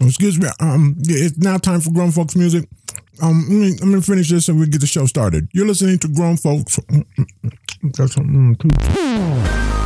Excuse me. Um, it's now time for grown folks music. Um, I'm gonna finish this and we get the show started. You're listening to grown folks. That's something too.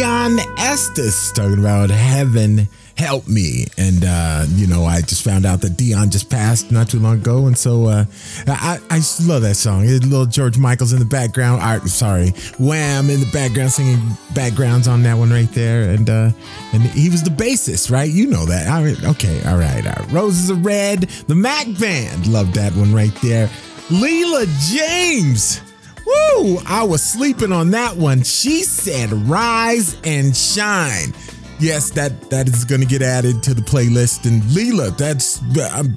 Deon Estus talking about heaven help me. And, uh, you know, I just found out that Deon just passed not too long ago. And so uh, I, I love that song. Little George Michael's in the background. Art, sorry, Wham in the background singing backgrounds on that one right there. And uh, and he was the bassist, right? You know that. Right, okay, all right. All right. Roses are Red, the Mac Band. Love that one right there. Leela James. Woo! I was sleeping on that one. She said rise and shine. Yes, that that is going to get added to the playlist. And Leela, that's um,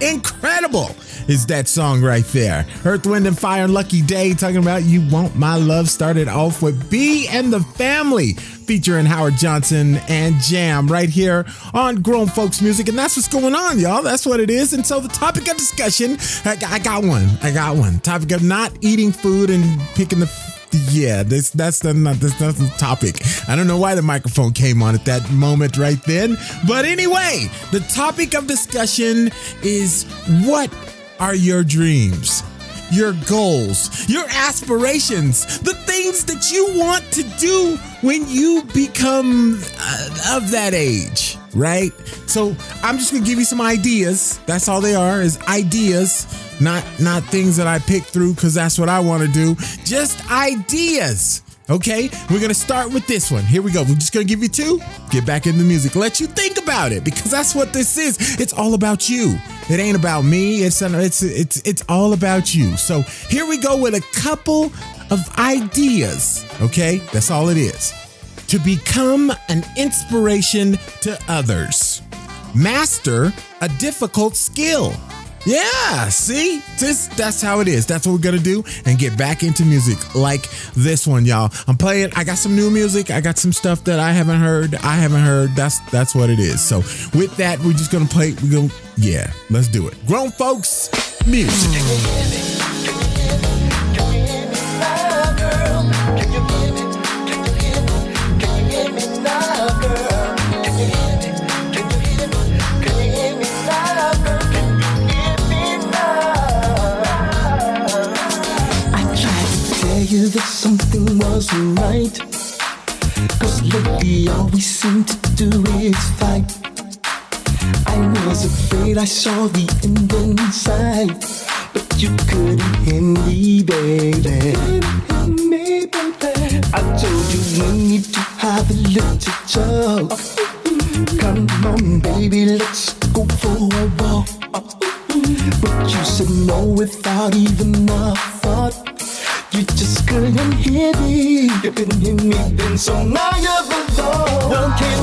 incredible. Is that song right there? Earth, Wind, and Fire, Lucky Day, talking about You Want My Love, started off with B and the Family, featuring Howard Johnson and Jam right here on Grown Folks Music. And that's what's going on, y'all. That's what it is. And so the topic of discussion, I, got one. I got one. Topic of not eating food and picking the yeah, this that's the not this, that's the topic. I don't know why the microphone came on at that moment right then, but anyway, the topic of discussion is what are your dreams? Your goals, your aspirations, the things that you want to do when you become uh, of that age. right? So I'm just gonna give you some ideas. That's all they are is ideas, not not things that I picked through because that's what I want to do. Just ideas. Okay, we're gonna start with this one. Here we go. We're just gonna give you two. Get back in the music. Let you think about it because that's what this is. It's all about you. It ain't about me. It's it's it's it's all about you. So here we go with a couple of ideas. Okay, that's all it is. To become an inspiration to others. Master a difficult skill. Yeah, see? This that's how it is. That's what we're gonna do and get back into music like this one, y'all. I'm playing, I got some new music, I got some stuff that I haven't heard, I haven't heard. That's that's what it is. So with that, we're just gonna play, we're gonna yeah, let's do it. Grown folks, music. That something wasn't right. Cause lately all we seem to do is fight. I was afraid I saw the end inside. But you couldn't hear me, baby. I told you we need to have a little talk. Come on, baby, let's go for a walk. But you said no without even a thought. You just couldn't hear me. You couldn't hear me then, so now you're alone. Well,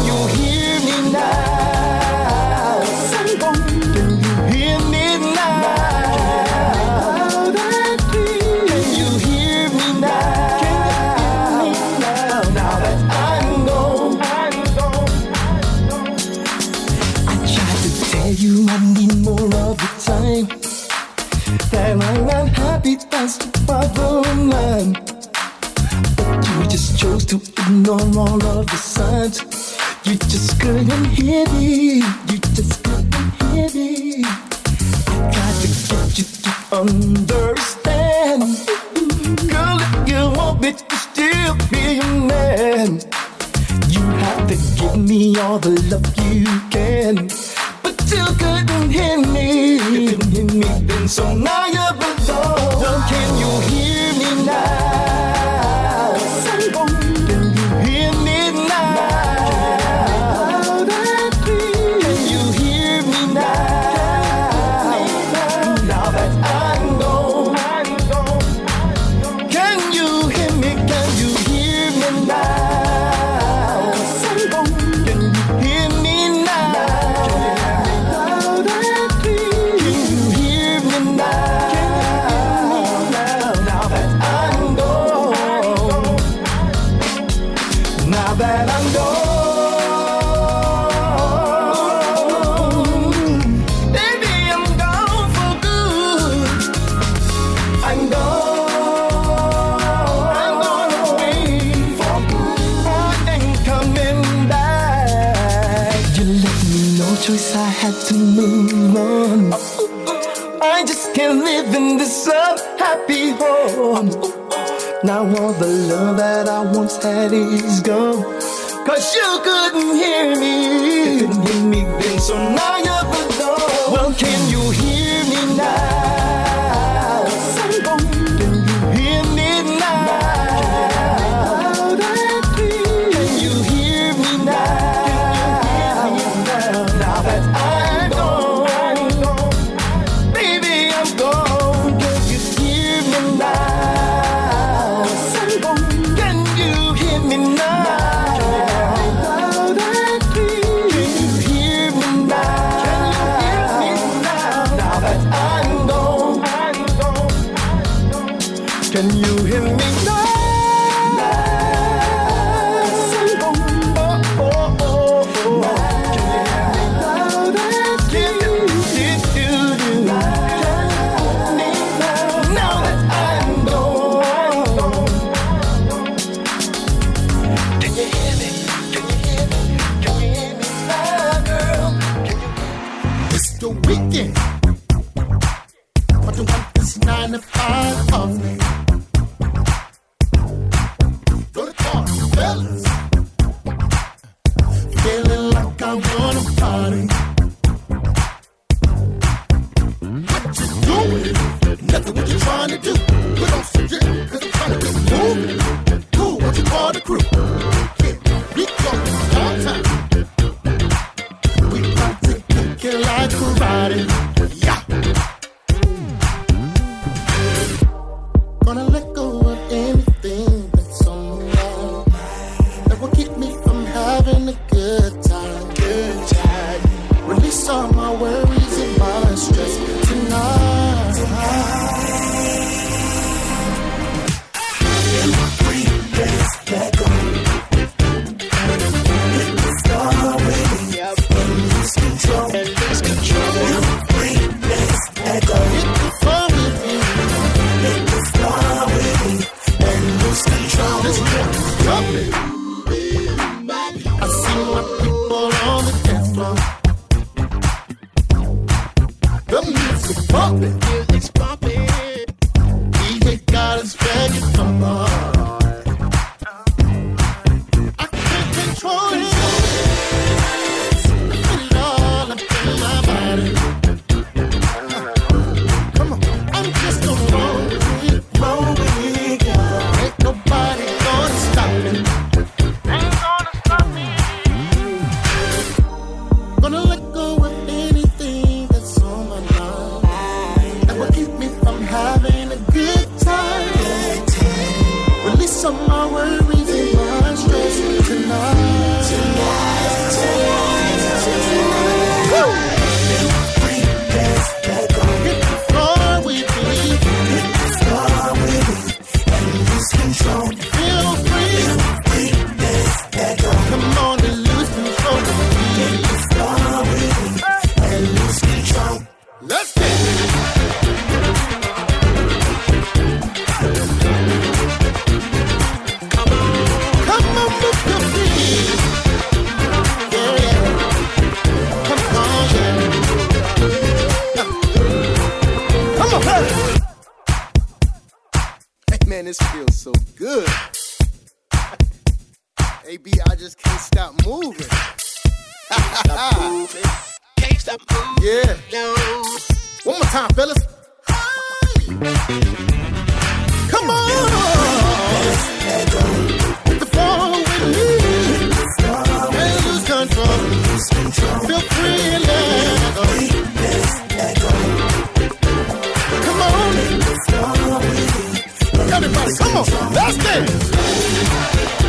man, this feels so good. AB, I just can't stop moving. can't stop moving. Yeah. No. One more time, fellas. Come on. Feel free and let go. everybody. Come on, let's dance.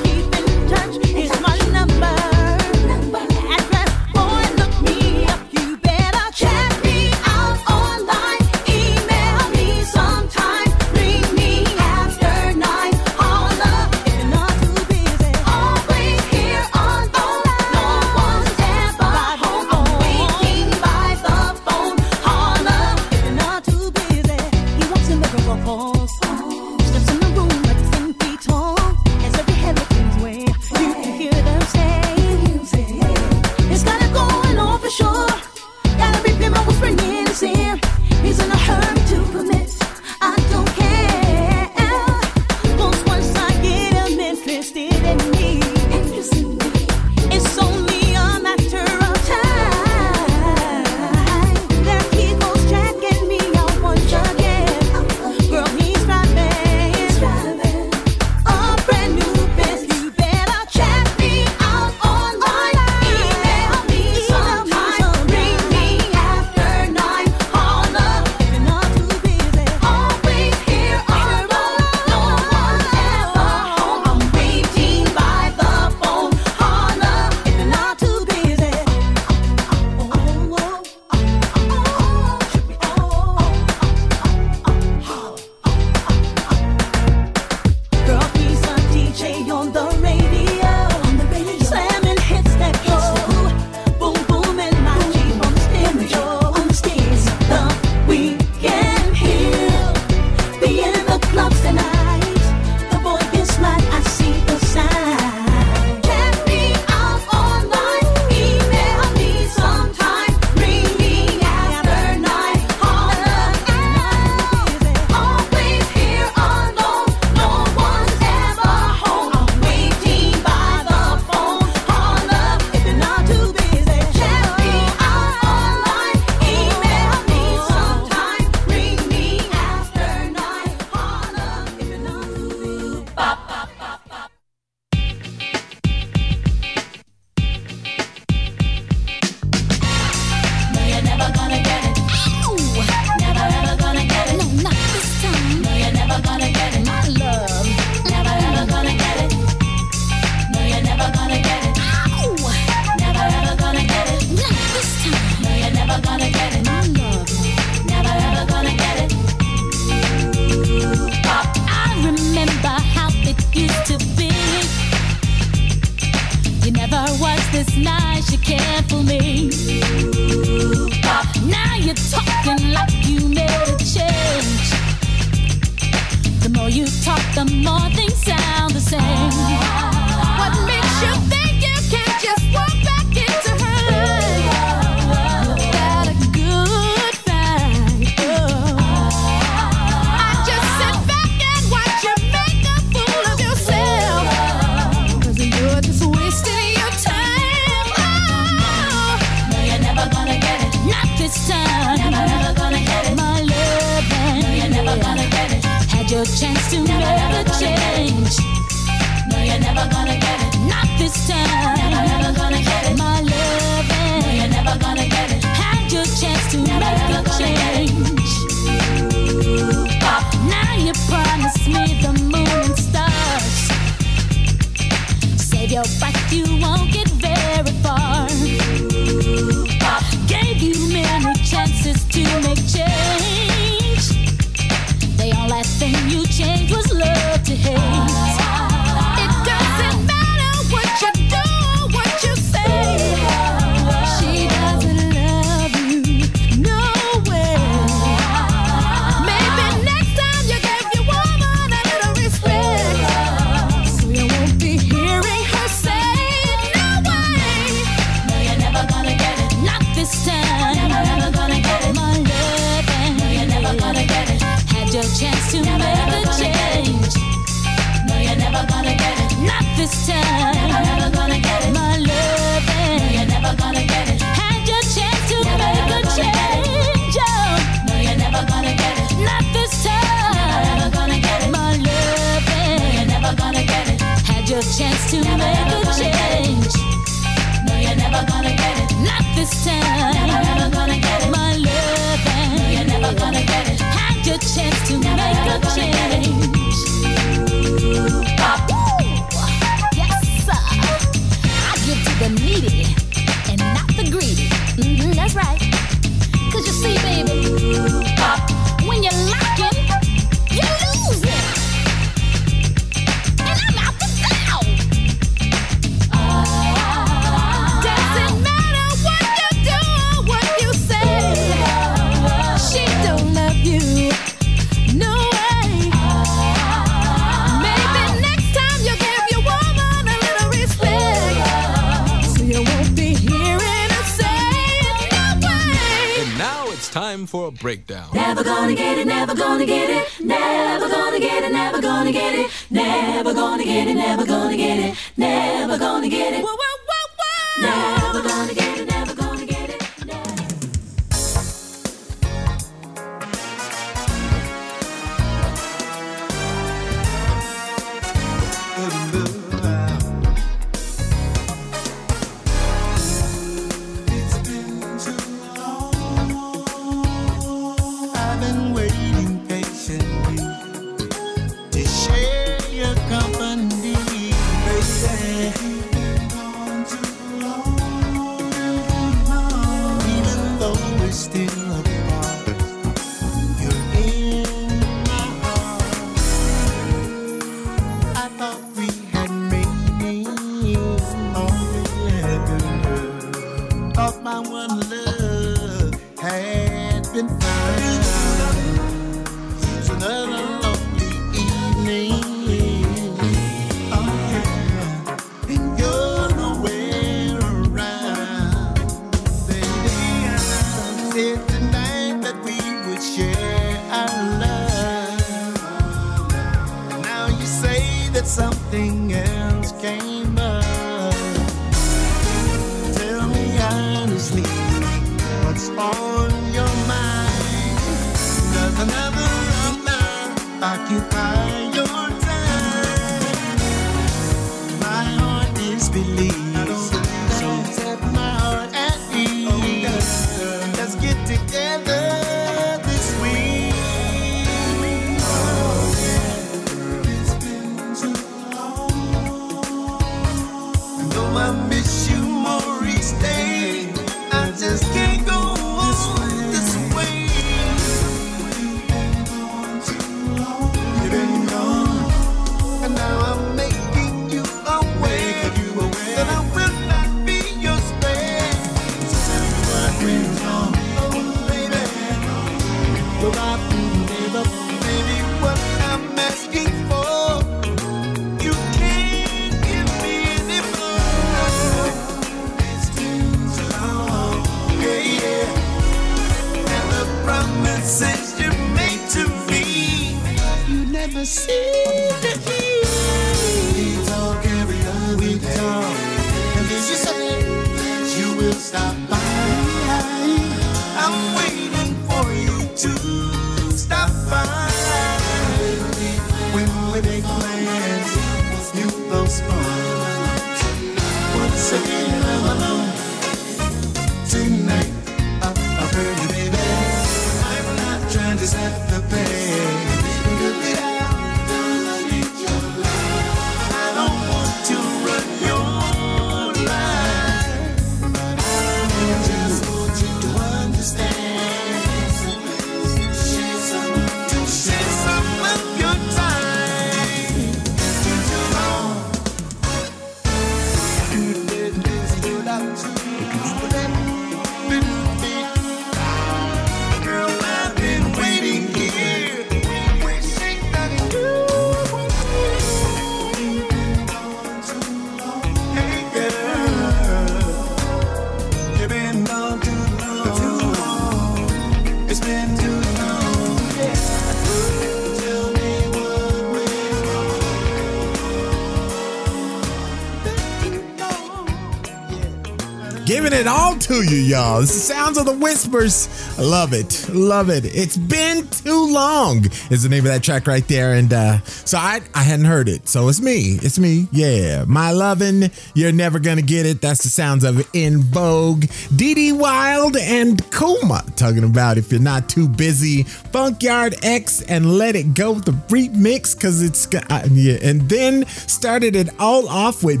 Giving it all to you, y'all. It's the sounds of the whispers. Love it. Love it. It's been too long. Is the name of that track right there. And uh, so I I hadn't heard it. So it's me. It's me. Yeah. My lovin', you're never gonna get it. That's the sounds of En Vogue. Dee Wild and Kuma talking about if you're not too busy. Funkyard X and Let It Go with the remix because it's uh, yeah. And then started it all off with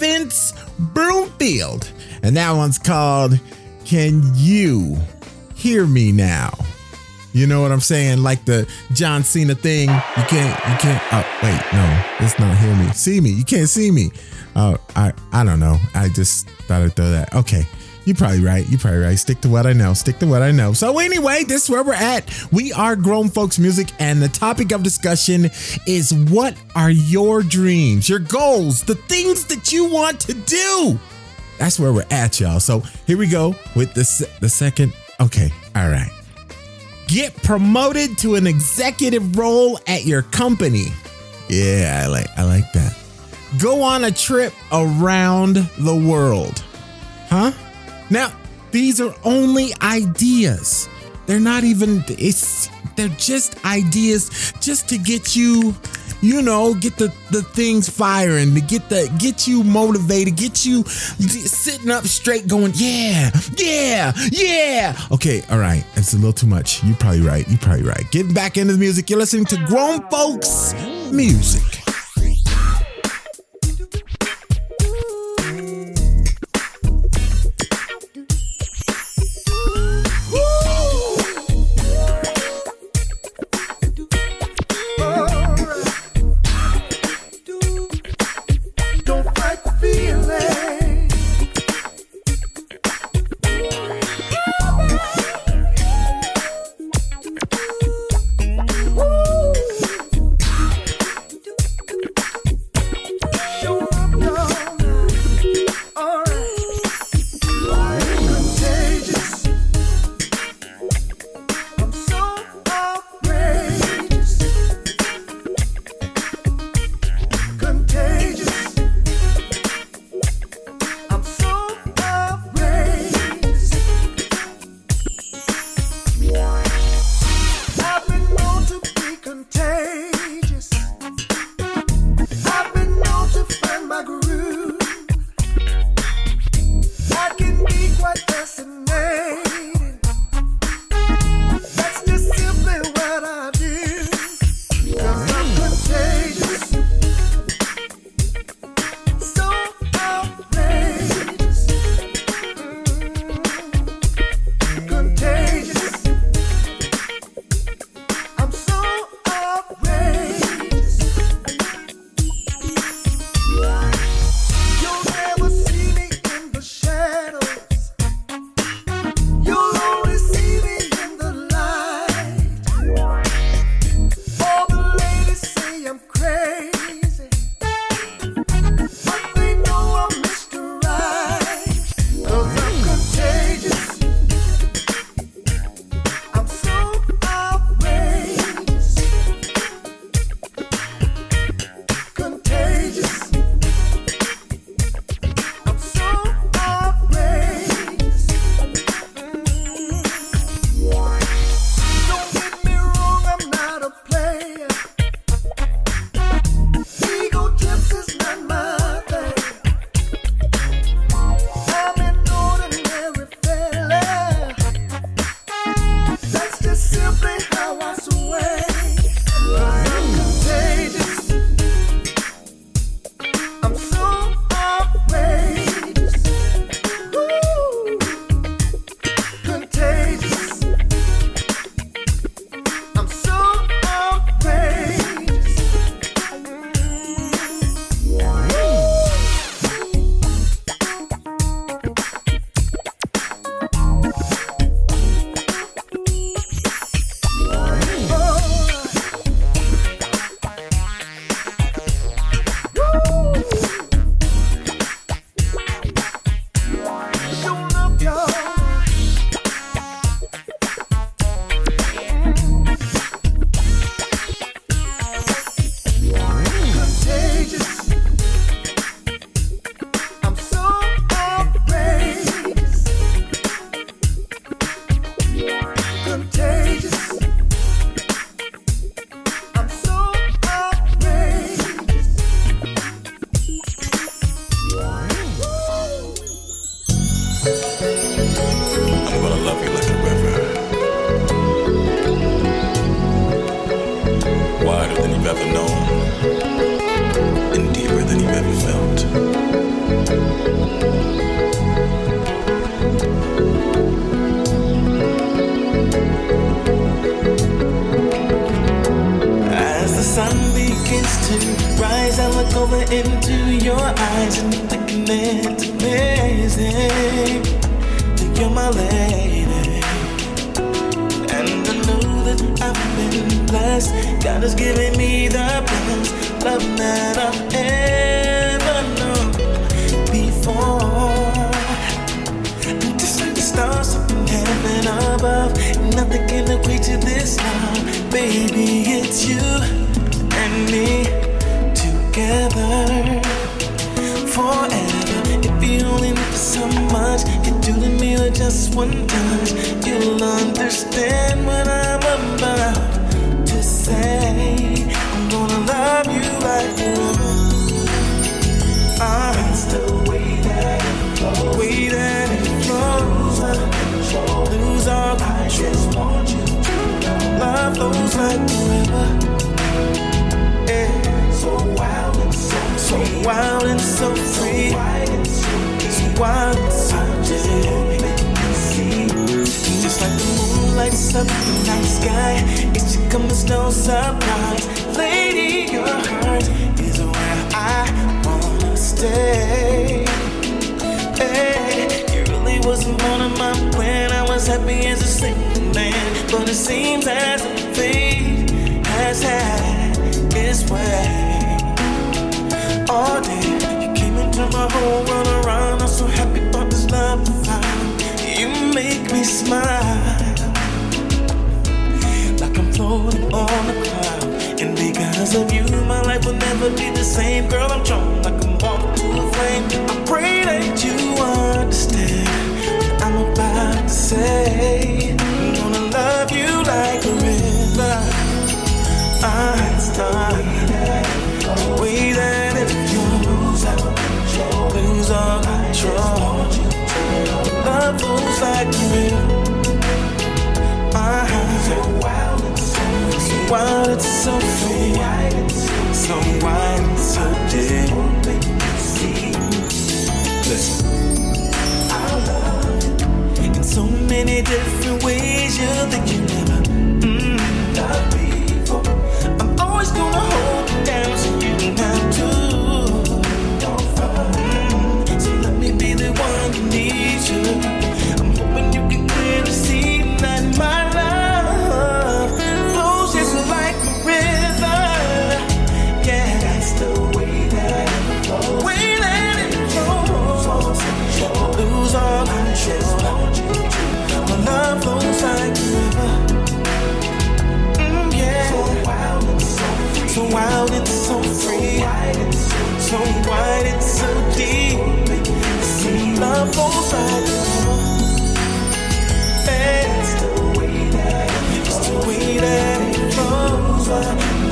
Vince Broomfield. And that one's called Can You Hear Me Now? You know what I'm saying? Like the John Cena thing. You can't, you can't, oh, wait, no, it's not hear me. See me. You can't see me. Oh, I, I don't know. I just thought I'd throw that. Okay. You're probably right. You're probably right. Stick to what I know. Stick to what I know. So, anyway, this is where we're at. We are grown folks music, and the topic of discussion is what are your dreams, your goals, the things that you want to do? That's where we're at, y'all. So, here we go with the, the second. Okay. All right. Get promoted to an executive role at your company. Yeah, I like I like that. Go on a trip around the world. Huh? Now, these are only ideas. They're not even it's they're just ideas just to get you you know, get the the things firing, to get the get you motivated, get you sitting up straight going, "Yeah. Yeah. Yeah." Okay, all right. It's a little too much. You're probably right. You're probably right. Getting back into the music. You're listening to Grown Folks Music. Over into your eyes and thinking it's amazing that you're my lady. And I know that I've been blessed. God has given me the best love that I've ever known before. And just like the stars up in heaven above, nothing can equate to this love. Baby, it's you and me together forever. If you only knew so much you do to me with just one touch, you'll understand what I'm about to say. I'm gonna love you like forever. Ah, it's the way that it flows, way that it flows. Lose all control. I just want you to know love flows like the river. So wild and so free. So wild and so. Just like the moon lights up the night sky, it should come as no surprise. Lady, your heart is where I wanna stay. Hey, you really wasn't one of my plan. I was happy as a single man, but it seems as if fate has had its way. All day, you came into my whole world around. I'm so happy about this love I found. You make me smile like I'm floating on a cloud. And because of you, my life will never be the same. Girl, I'm drawn like I'm walking to a flame. I pray that you understand what I'm about to say. I'm gonna love you like a river. I start wild and so free. So wide and so deep. Listen. In so many different ways. You think you so free. So wide and so deep. See, love a river. Hey, it's the way that it's it flows.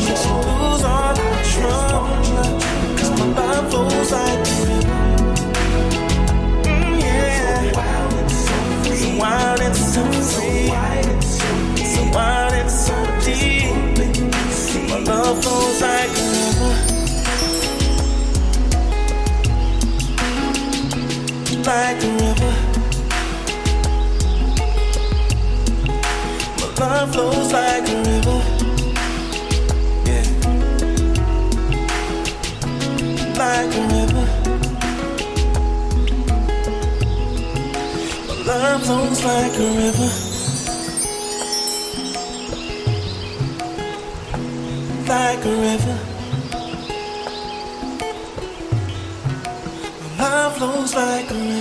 Makes you lose all control. 'Cause my love flows like. Mm, yeah. So wild and so free. So wild and so deep. My love flows like Like a river. My love flows like a river. Yeah. Like a river. My love flows like a river. Like a river. Love flows like a river.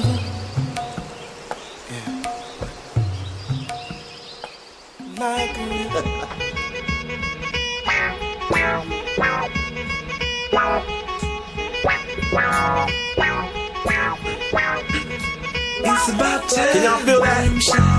Can y'all feel that?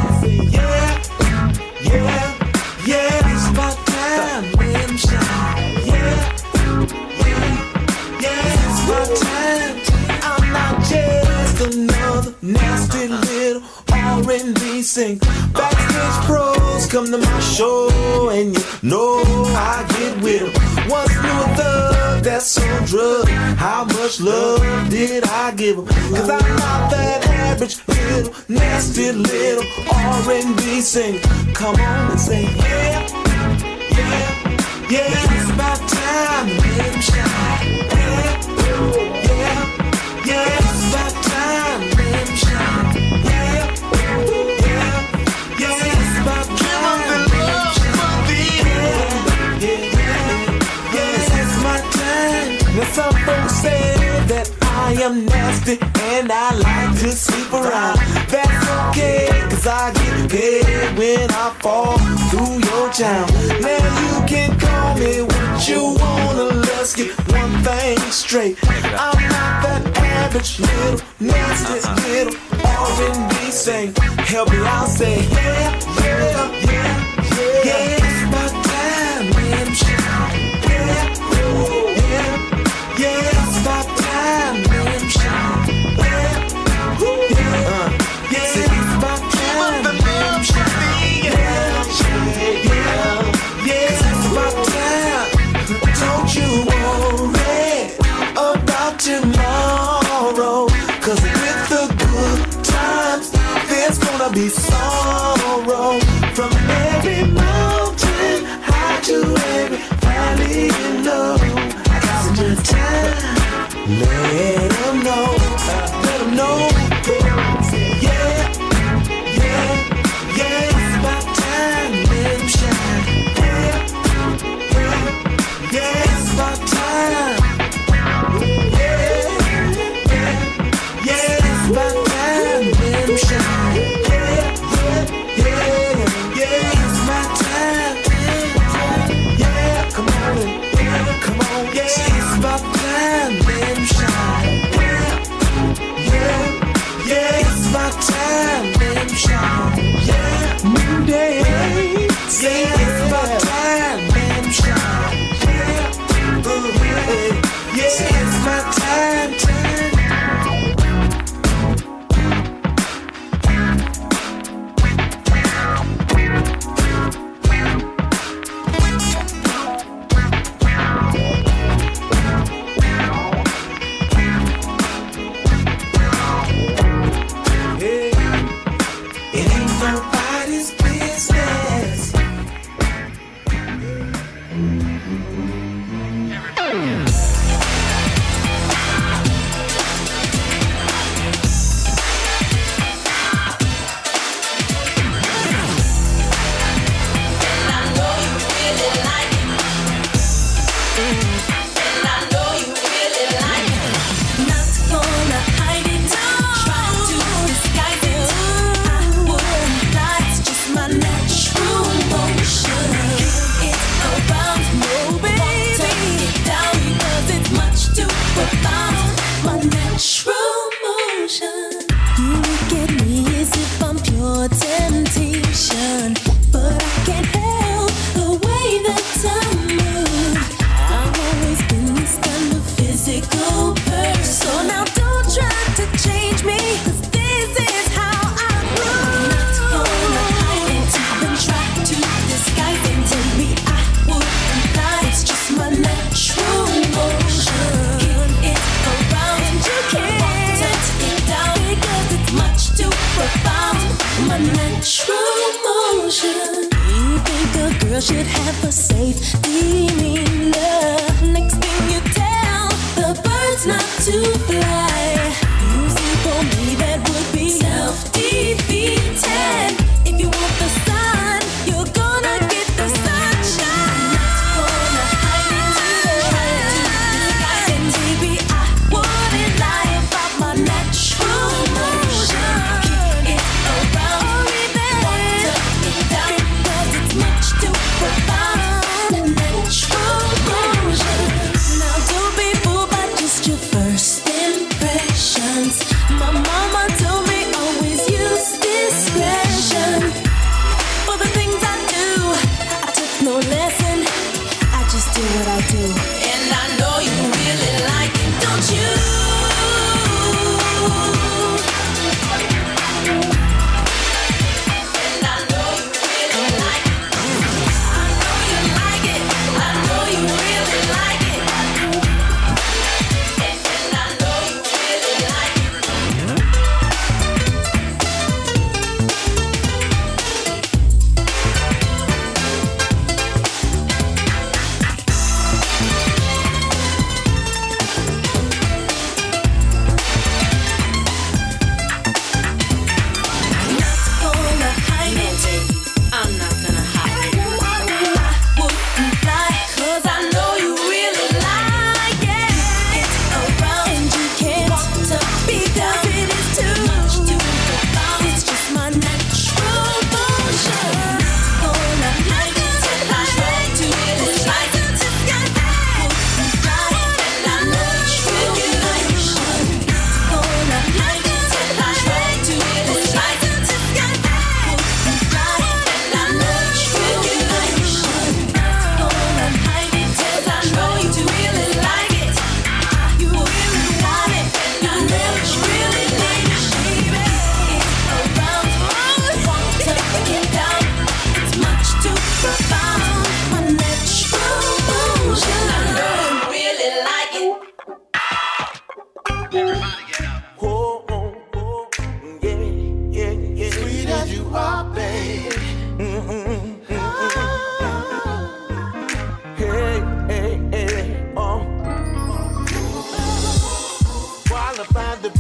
love did I give them? Cause I'm not that average little, nasty little R&B singer. Come on and say, yeah, yeah, yeah, it's about time to let shine. Yeah. am nasty and I like to sleep around. That's okay, cause I get paid when I fall through your town. Now you can call me what you wanna, let's get one thing straight. I'm not that average little, nasty little R&B. Help me out, say yeah, yeah, yeah, yeah. yeah.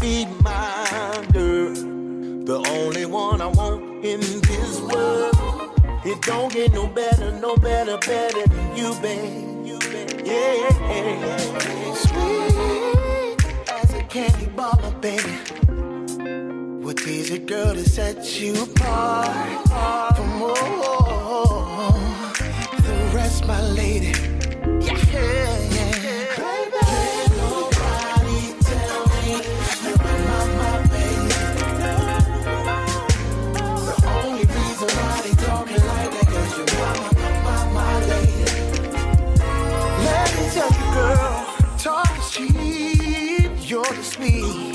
Reminder. The only one I want in this world. It don't get no better, no better, better than you, babe. You, babe. Yeah. Sweet as a candy bar, baby. What is it, girl, to set you apart me.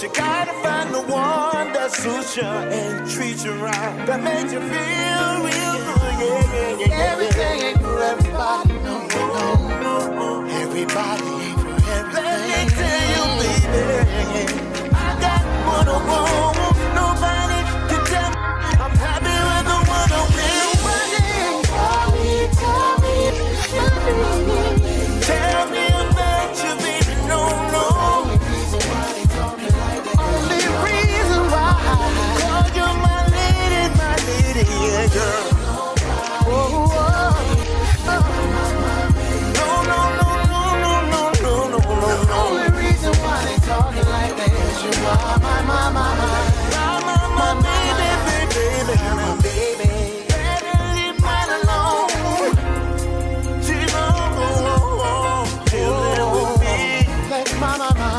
But you gotta find the one that suits you and treats you right. That makes you feel real good. Yeah, yeah, yeah. yeah. Everything ain't for everybody. No, no, no. Everybody ain't for everything. Let me tell you, baby. I got what I want. my, my, my, my, my, my, baby,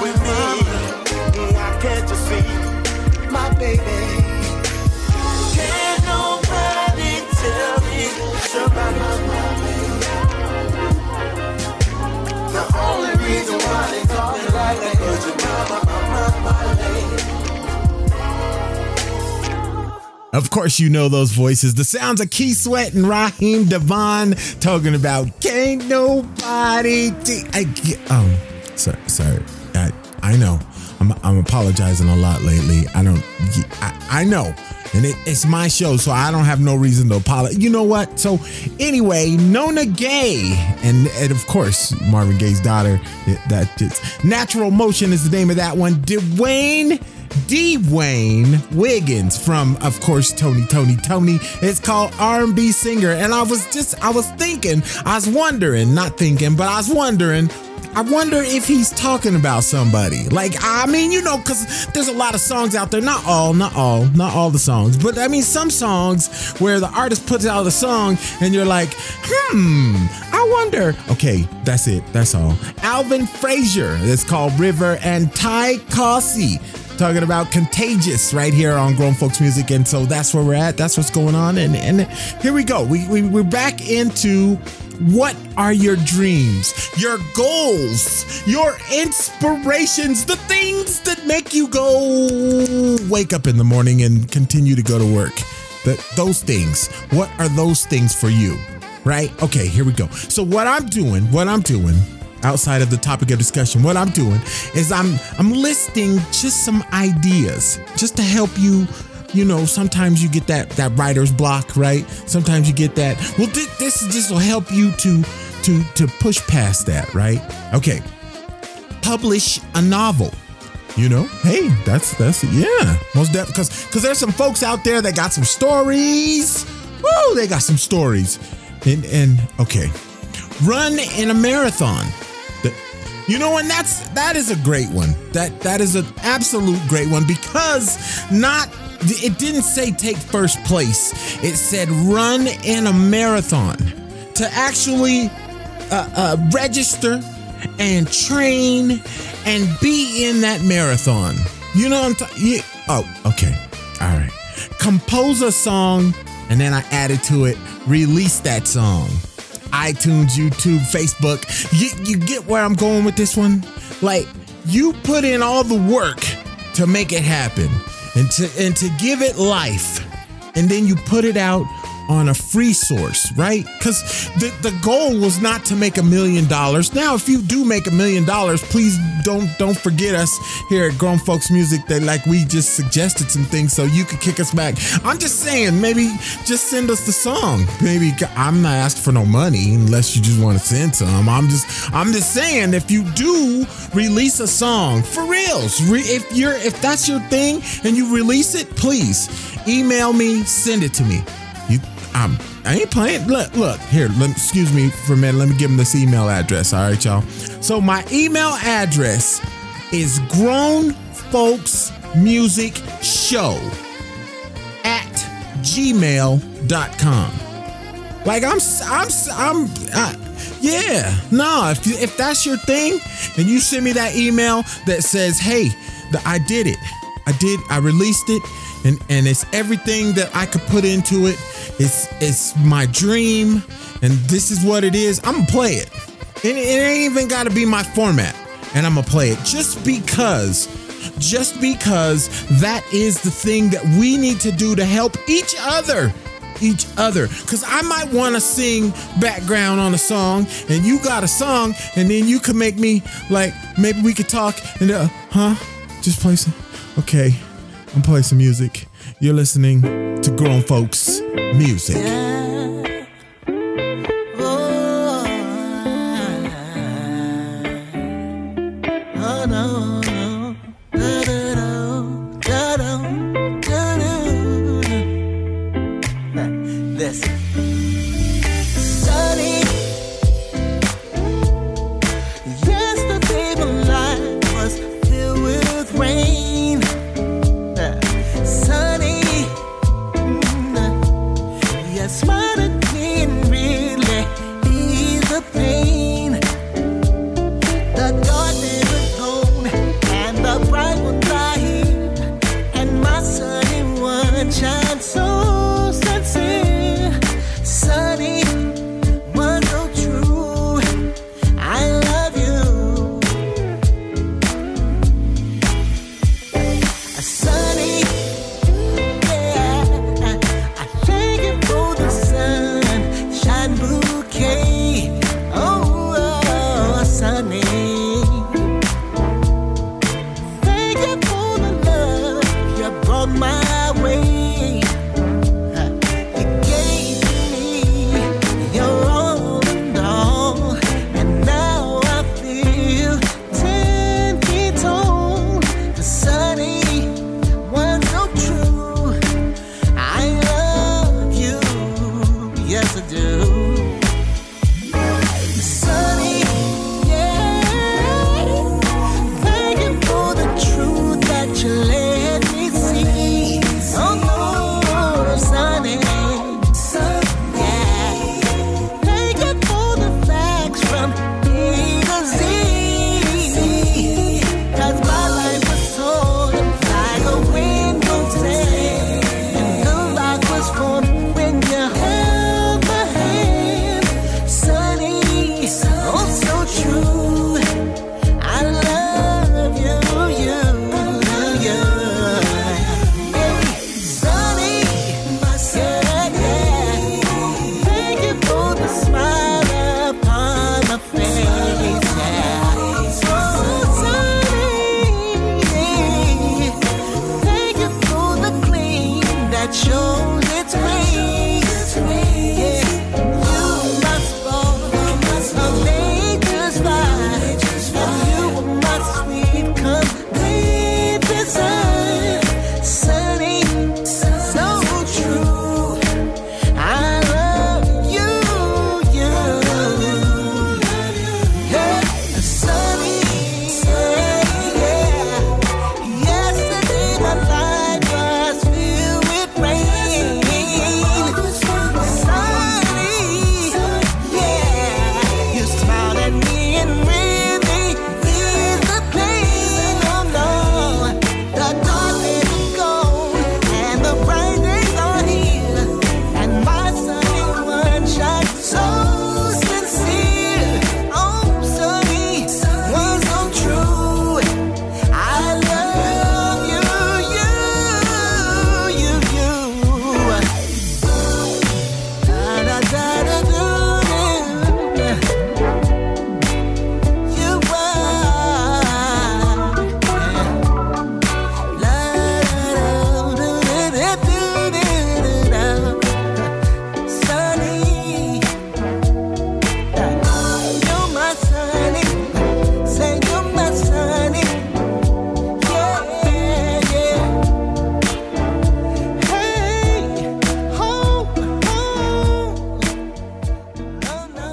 with me, can't see my baby. Of course, you know those voices. The sounds of Keith Sweat and Raheem DeVaughn talking about can't nobody. I, um, sorry, sorry. I, I know. I'm, I'm apologizing a lot lately. I don't. I, I know, and it, it's my show, so I don't have no reason to apologize. You know what? So anyway, Nona Gaye, and and of course Marvin Gaye's daughter. it- That it's Natural Motion is the name of that one. Dwayne. D. Wayne Wiggins from, of course, Tony, Tony, Tony. It's called R&B Singer, and I was just, I was thinking, I was wondering, not thinking, but I was wondering. I wonder if he's talking about somebody. Like, I mean, you know, because there's a lot of songs out there. Not all, not all, not all the songs, but I mean, some songs where the artist puts out a song and you're like, hmm, I wonder. Okay, that's it. That's all. Alvin Frazier. It's called River and Ty Causey talking about contagious right here on grown folks music and so that's where we're at that's what's going on and and here we go we, we we're back into what are your dreams your goals your inspirations the things that make you go wake up in the morning and continue to go to work? That those things. What are those things for you right? Okay here we go. So what i'm doing what i'm doing outside of the topic of discussion what i'm doing is i'm i'm listing just some ideas just to help you you know sometimes you get that that writer's block right? Sometimes you get that well thi- this is just will help you to to to push past that right? Okay. Publish a novel you know? Hey that's that's yeah most definitely because because there's some folks out there that got some stories. Woo, they got some stories. And and okay. Run in a marathon. You know, and that's that is a great one. That that is an absolute great one because not it didn't say take first place. It said run in a marathon. To actually uh, uh, register and train and be in that marathon. You know what I'm talking? Yeah. Oh, okay. All right. Compose a song and then I added to it, release that song. iTunes, YouTube, Facebook. You, you get where I'm going with this one? Like, you put in all the work to make it happen and to and to give it life. And then you put it out on a free source, right? Because the, the goal was not to make a million dollars. Now, if you do make a million dollars, please don't don't forget us here at Grown Folks Music. That like we just suggested some things so you could kick us back. I'm just saying, maybe just send us the song. Maybe I'm not asking for no money unless you just want to send some. I'm just I'm just saying if you do release a song for reals, re- if you're if that's your thing and you release it, please email me, send it to me. I'm, I ain't playing. Look, look here. Let, excuse me for a minute. Let me give them this email address. All right, y'all. So my email address is grown folks music show at gmail.com. Like I'm, I'm, I'm, uh, yeah. No, if if that's your thing, and you send me that email that says, "Hey, the, I did it. I did. I released it, and and it's everything that I could put into it. It's it's my dream, and this is what it is. I'm gonna play it. And it ain't even got to be my format, and I'm gonna play it just because." Just because that is the thing that we need to do to help each other each other. Cause I might want to sing background on a song, and you got a song, and then you could make me like maybe we could talk and uh, huh? Just play some. Okay, I'm playing some music. You're listening to grown folks music.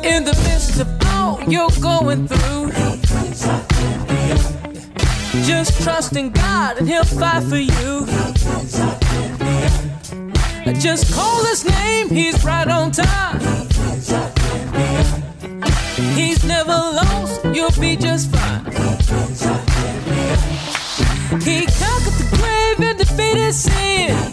in the midst of all you're going through. Just trust in God and He'll fight for you. Just call His name, He's right on time. He's never lost, you'll be just fine. He conquered the grave and defeated sin.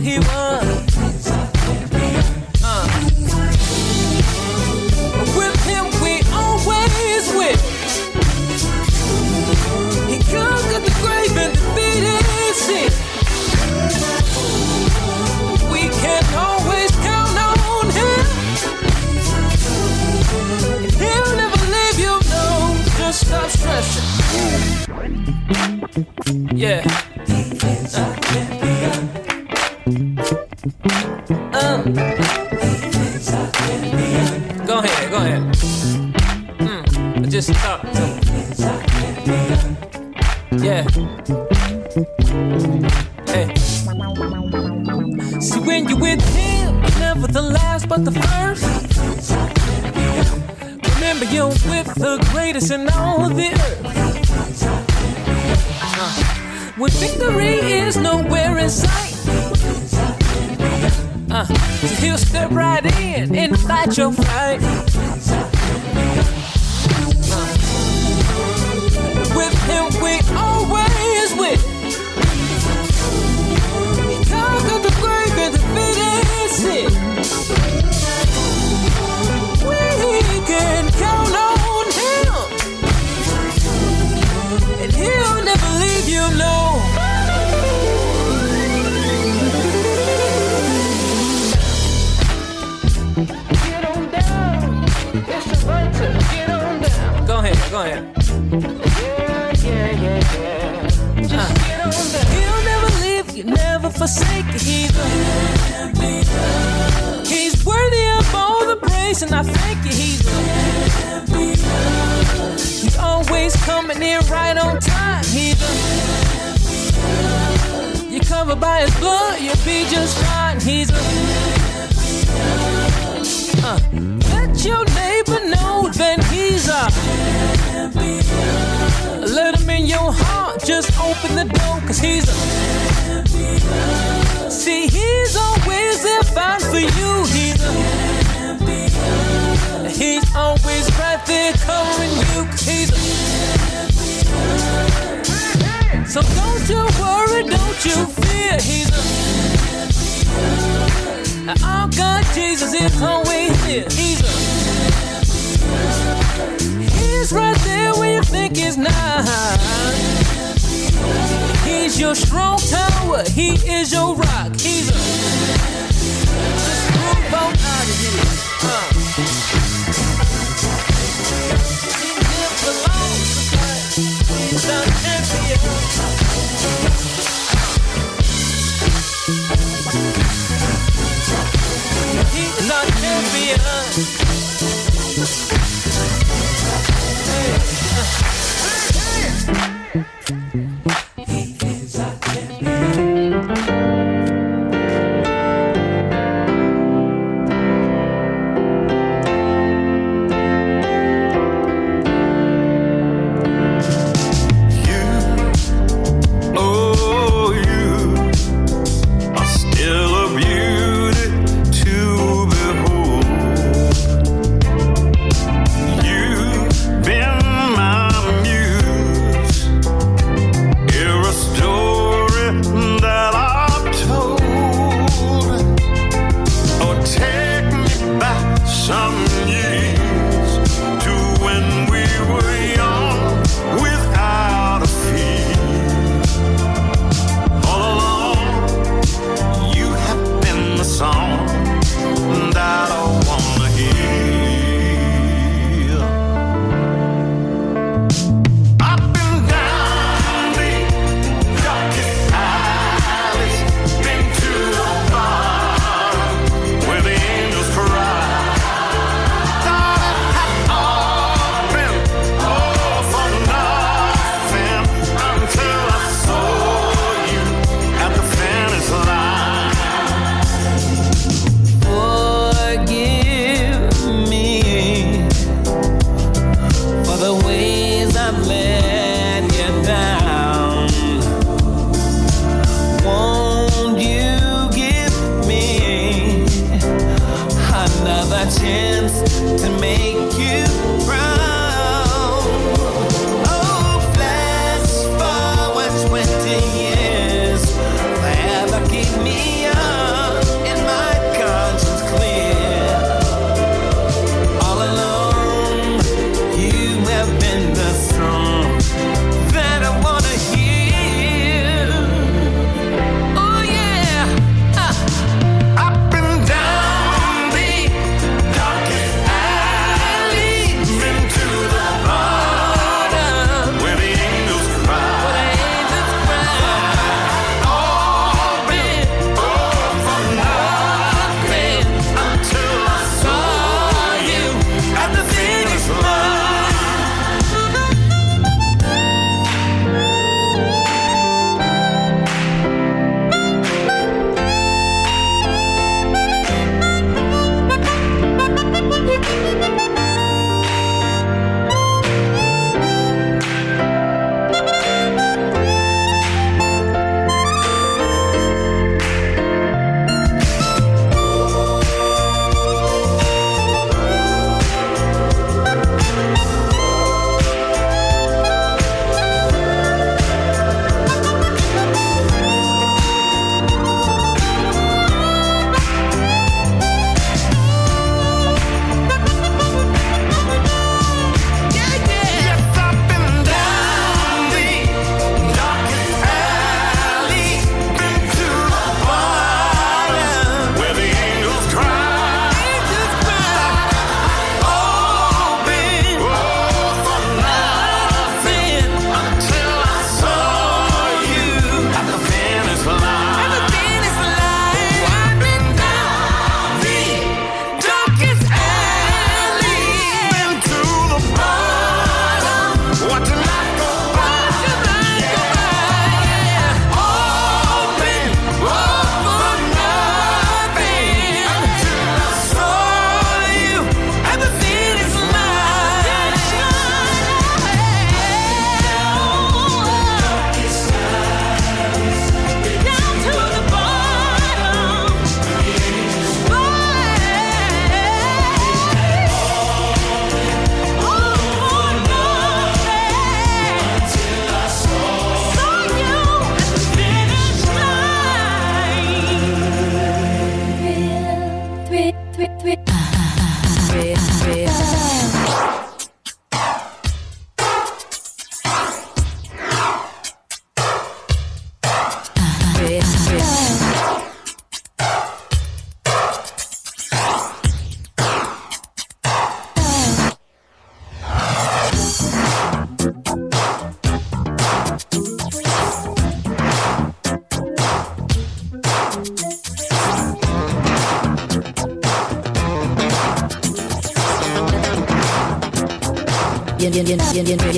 he was. Uh. With him we always win. He conquered the grave and defeated sin. We can always count on him. He'll never leave you, no. Just stop stressing. Yeah.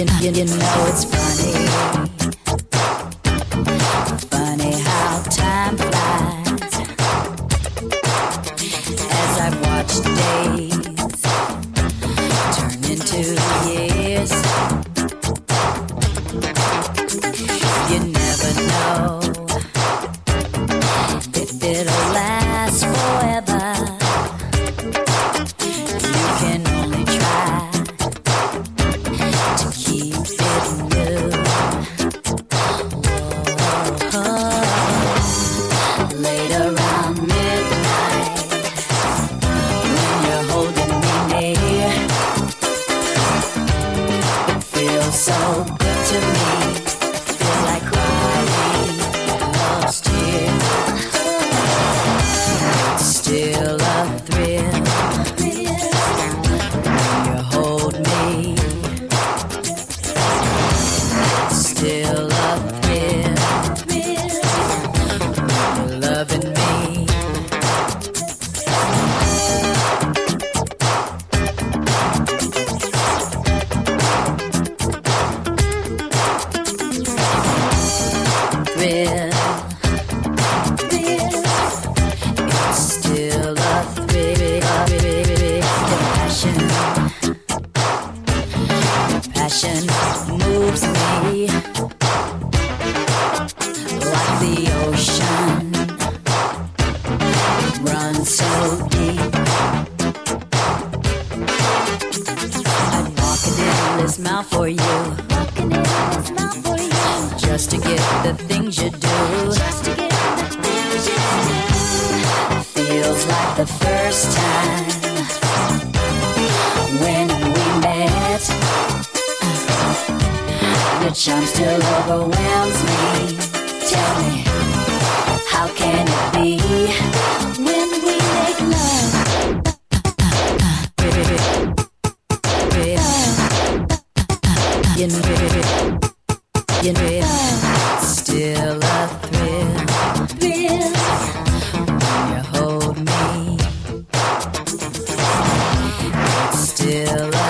You, you, you, know it's It's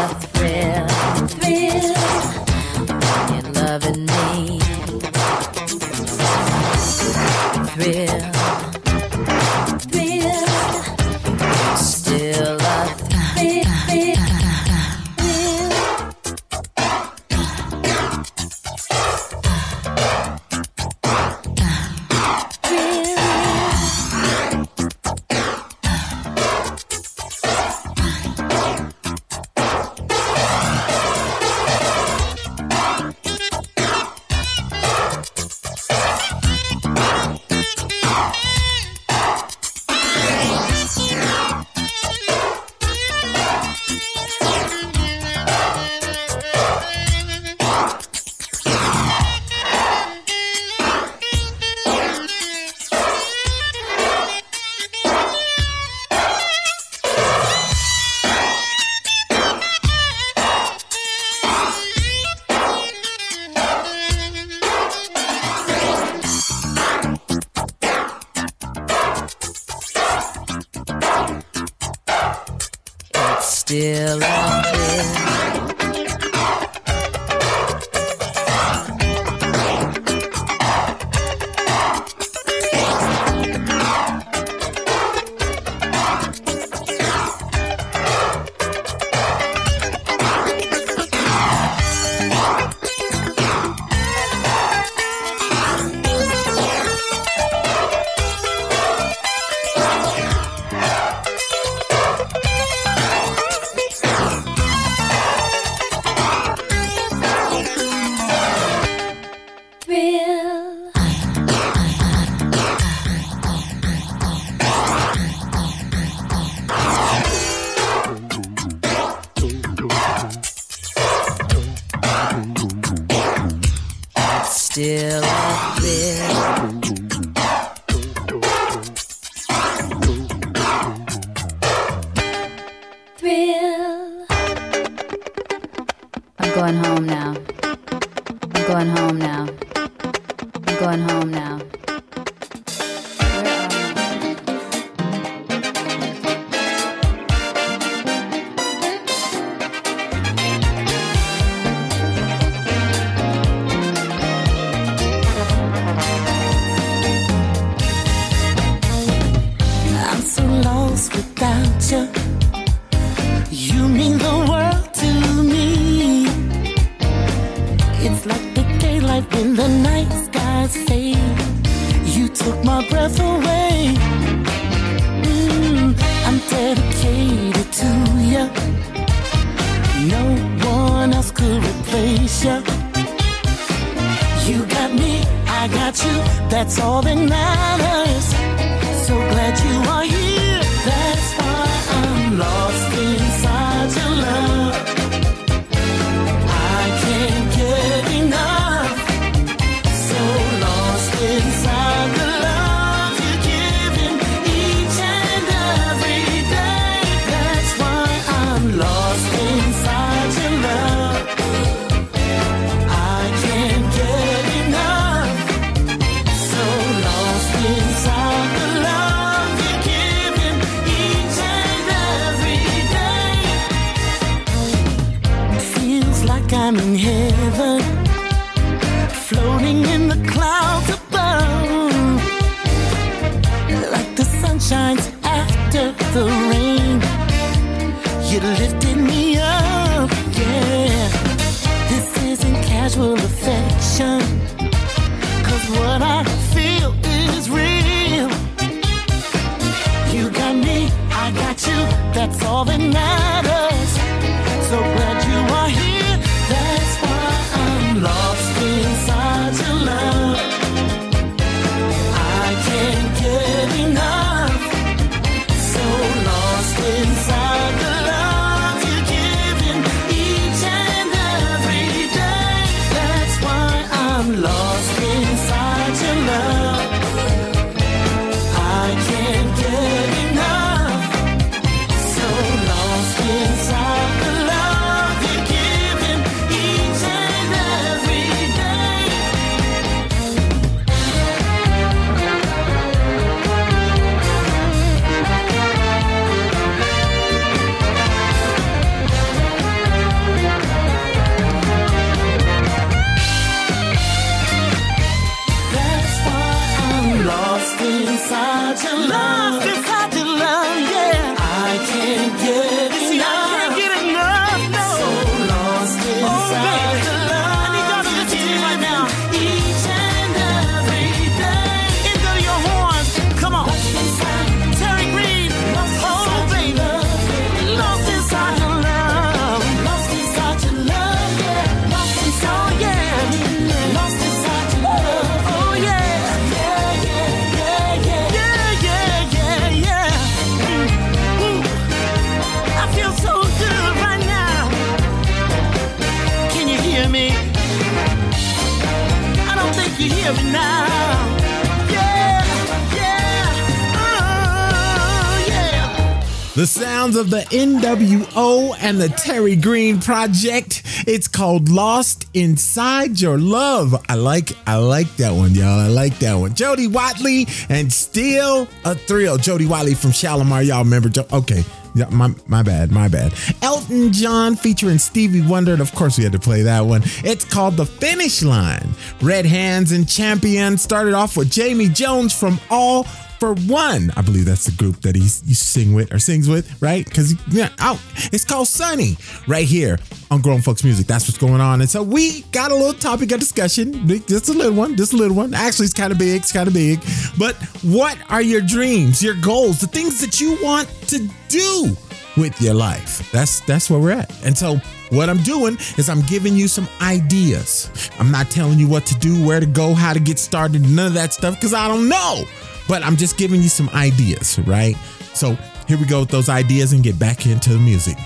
The sounds of the NWO and the Terry Green project. It's called Lost Inside Your Love. I like I like that one, y'all. I like that one. Jody Watley and Still a Thrill. Jody Watley from Shalimar. Y'all remember? Jo- Okay. Yeah, my, my bad, my bad. Elton John featuring Stevie Wonder, and of course we had to play that one. It's called The Finish Line. Red Hands and Champion started off with Jamie Jones from All for One. I believe that's the group that he's you sing with or sings with, right? Because yeah, oh, it's called Sunny right here on Grown Folks Music. That's what's going on. And so we got a little topic of discussion. Just a little one, just a little one. Actually, it's kind of big. It's kind of big. But what are your dreams, your goals, the things that you want to do with your life? That's that's where we're at. And so what I'm doing is I'm giving you some ideas. I'm not telling you what to do, where to go, how to get started, none of that stuff because I don't know. But I'm just giving you some ideas, right? So here we go with those ideas and get back into the music.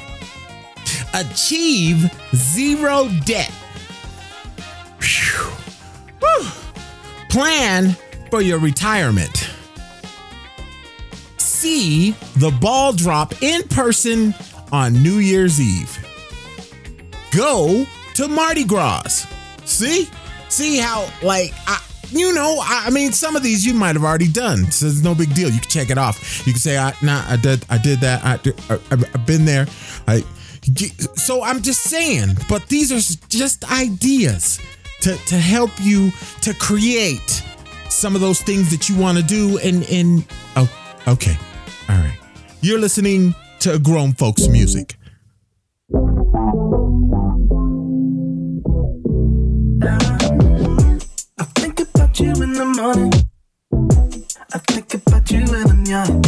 Achieve zero debt. Whew. Plan for your retirement. See the ball drop in person on New Year's Eve. Go to Mardi Gras. See? See how, like, I, you know, I, mean, some of these you might have already done, so it's no big deal. You can check it off. You can say, I, "Nah, I did, I did that. I, I, I've been there." I, so I'm just saying, but these are just ideas to to help you to create some of those things that you want to do. And and oh, okay, all right. You're listening to grown folks music. Uh you in the morning. I think about you when I'm young.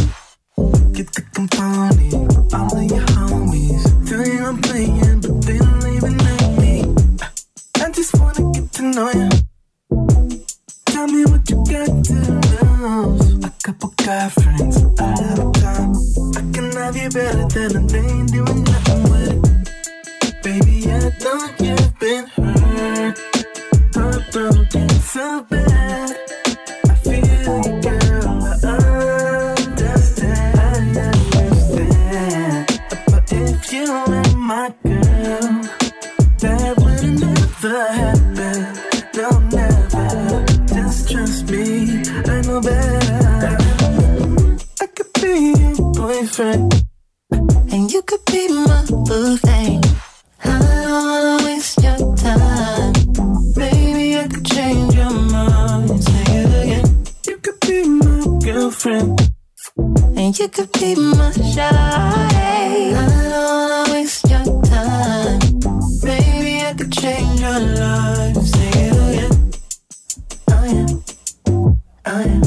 Get the company, all of your homies. Tell you I'm playing, but they don't even know me. I just wanna get to know you. Tell me what you got to lose. A couple guy friends out of time. I can have you better than a name doing nothing with it. Baby, I know you've been hurt. Heartbroken so bad. I feel you, girl. I understand, I understand. But if you were my girl, that would never happen. No, never. Just trust me, I know better. I could be your boyfriend, and you could be my boo thing. My girlfriend. And you could be my shawty. I don't wanna waste your time. Maybe I could change your life. Say it. Oh yeah. Oh yeah.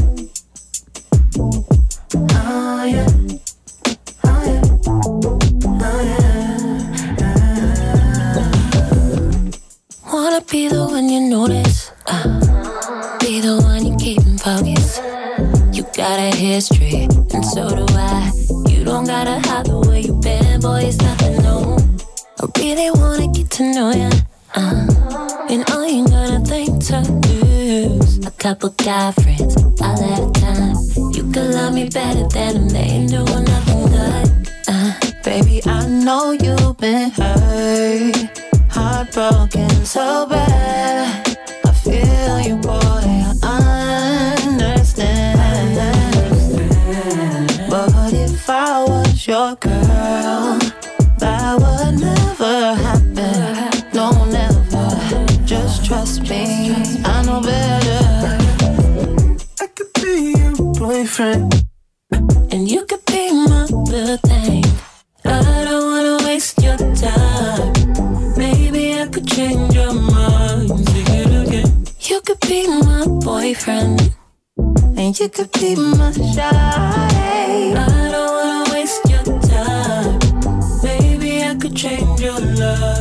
Oh yeah. Oh yeah. Oh Wanna be the one you notice. Uh, be the one got a history, and so do I. You don't gotta hide the way you've been, boy, it's nothing new. I really wanna get to know ya. Uh, and I ain't got a thing to lose. A couple guy friends, all at a time. You could love me better than them, they ain't doing nothing good. Uh, Baby, I know you've been hurt, heartbroken so bad. Your girl, that would never happen. No, never. Just trust me, I know better. I could be your boyfriend. and you could be my little thing. I don't wanna waste your time. Maybe I could change your mind. Sing it again. You could be my boyfriend. And you could be my shawty. I don't wanna change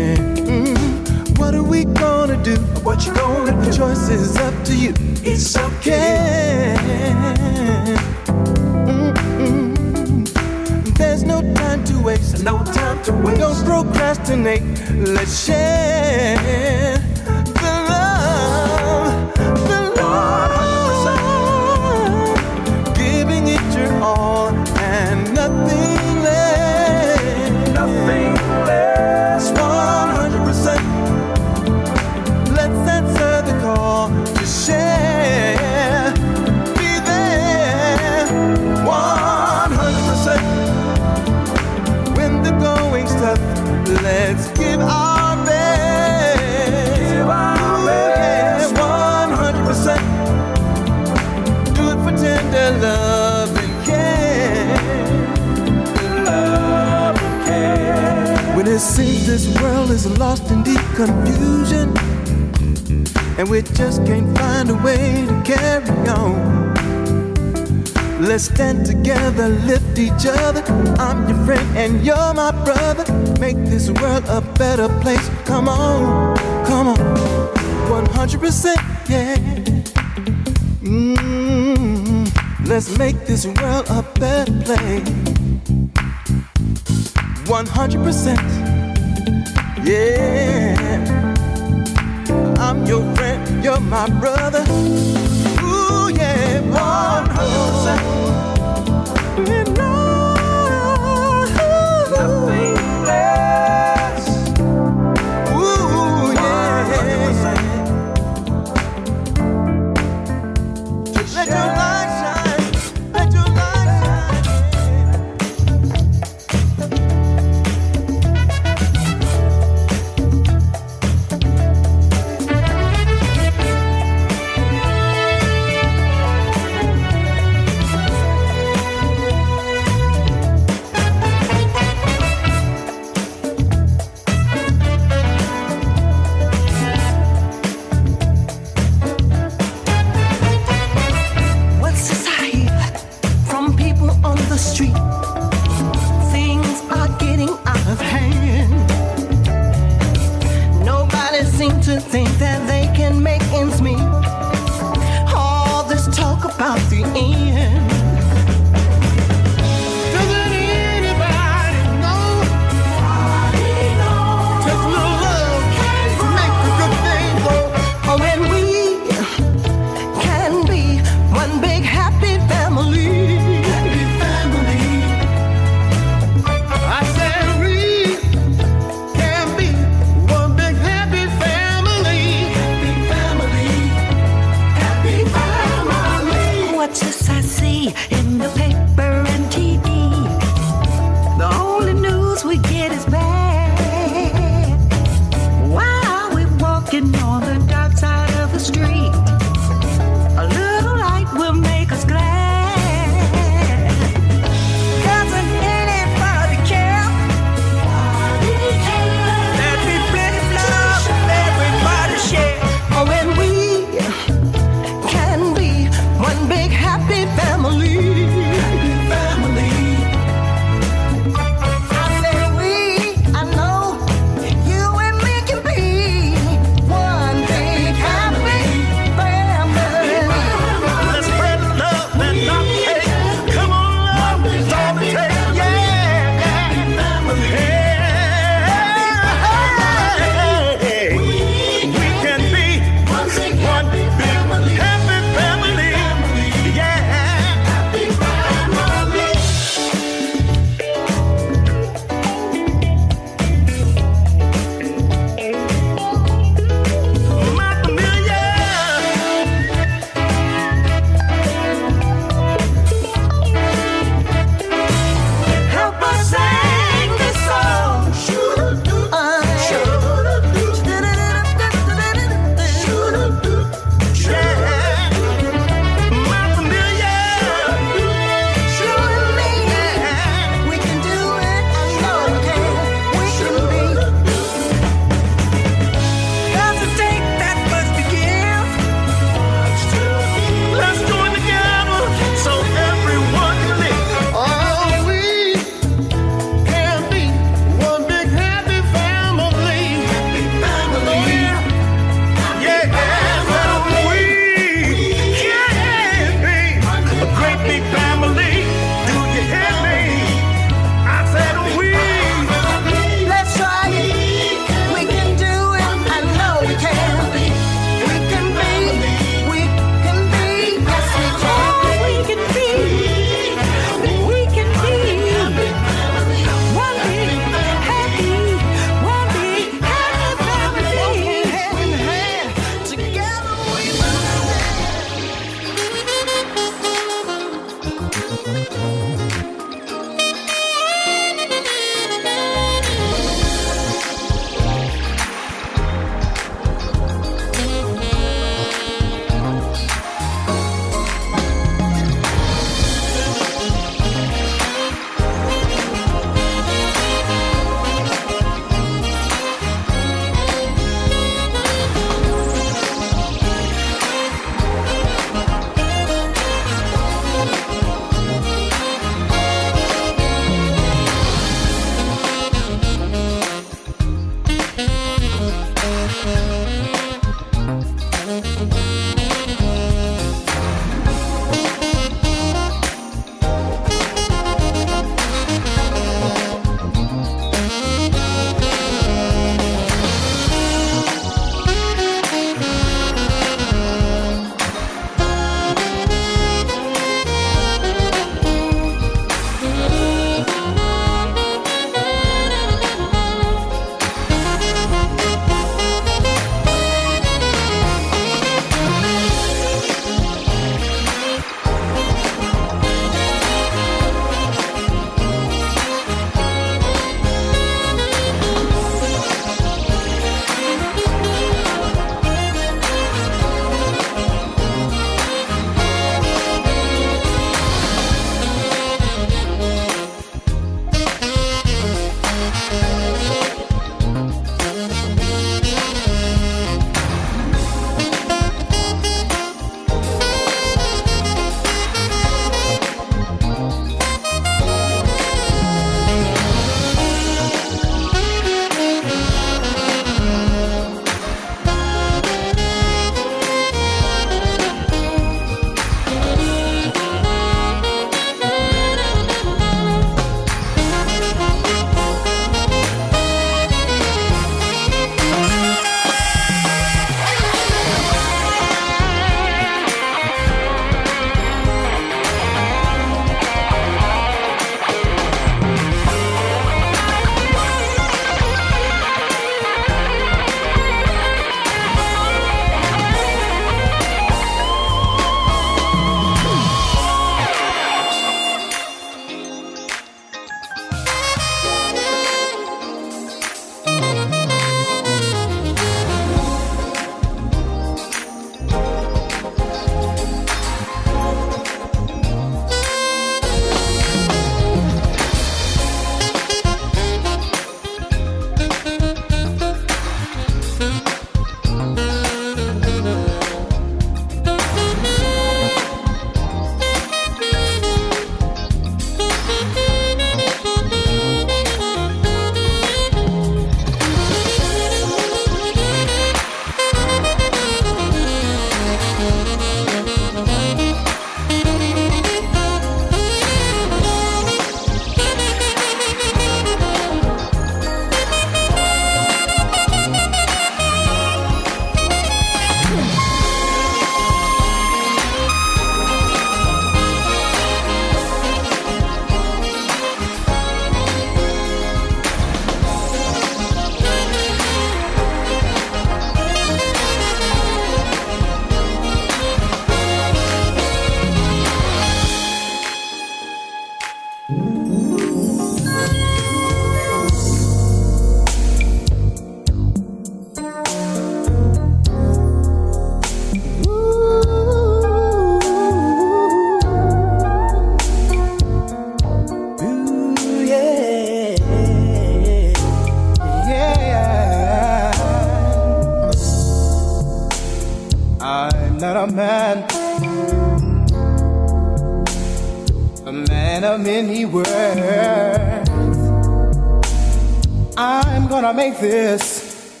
make this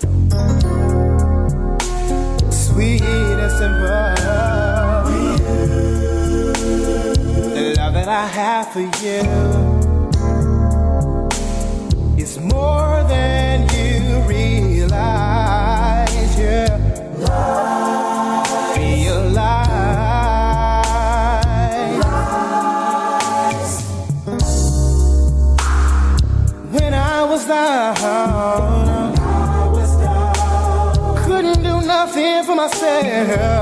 sweet and simple. The love that I have for you. yeah.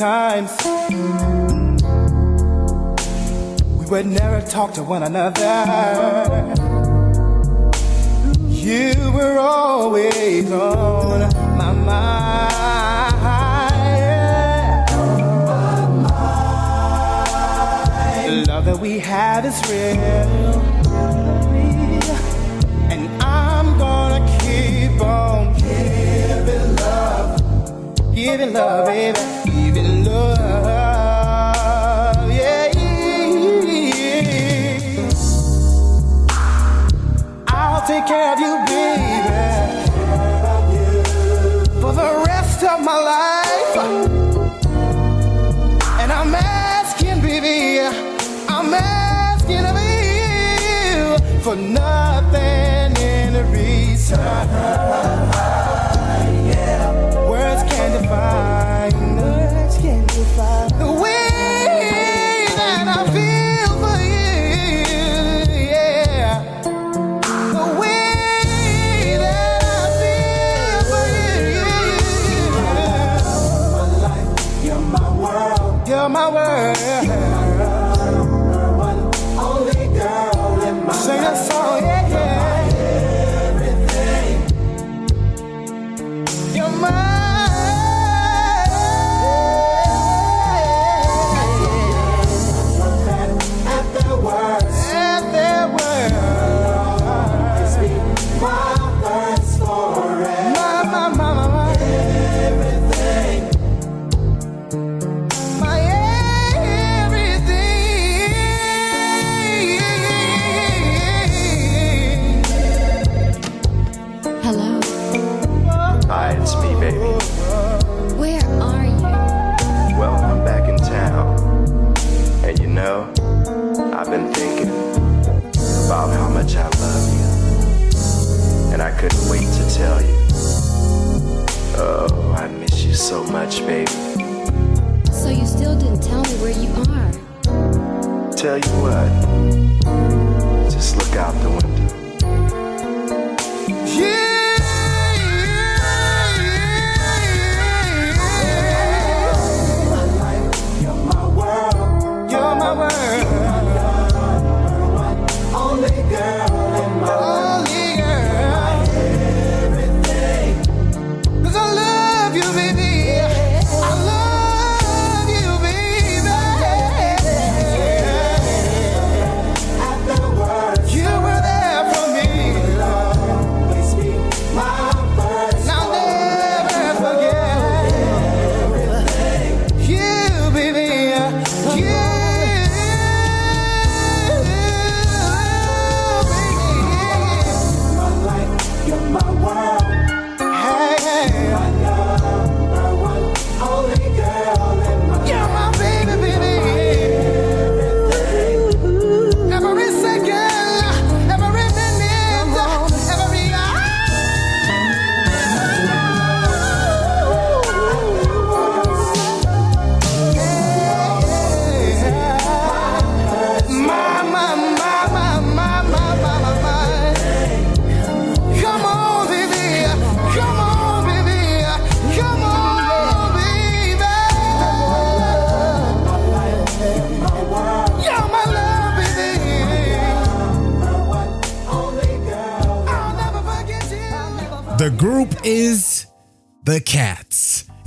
times. We would never talk to one another. You were always on my mind. The love that we had is real. And I'm gonna keep on giving love. Giving love, baby.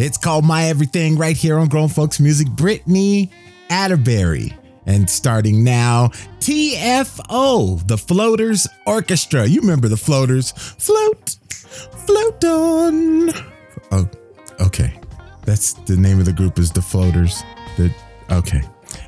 It's called My Everything right here on Grown Folks Music. Brittany Atterbury. And starting now, TFO, the Floaters Orchestra. You remember the Floaters. Float, float on. Oh, okay. That's the name of the group is the Floaters. The okay.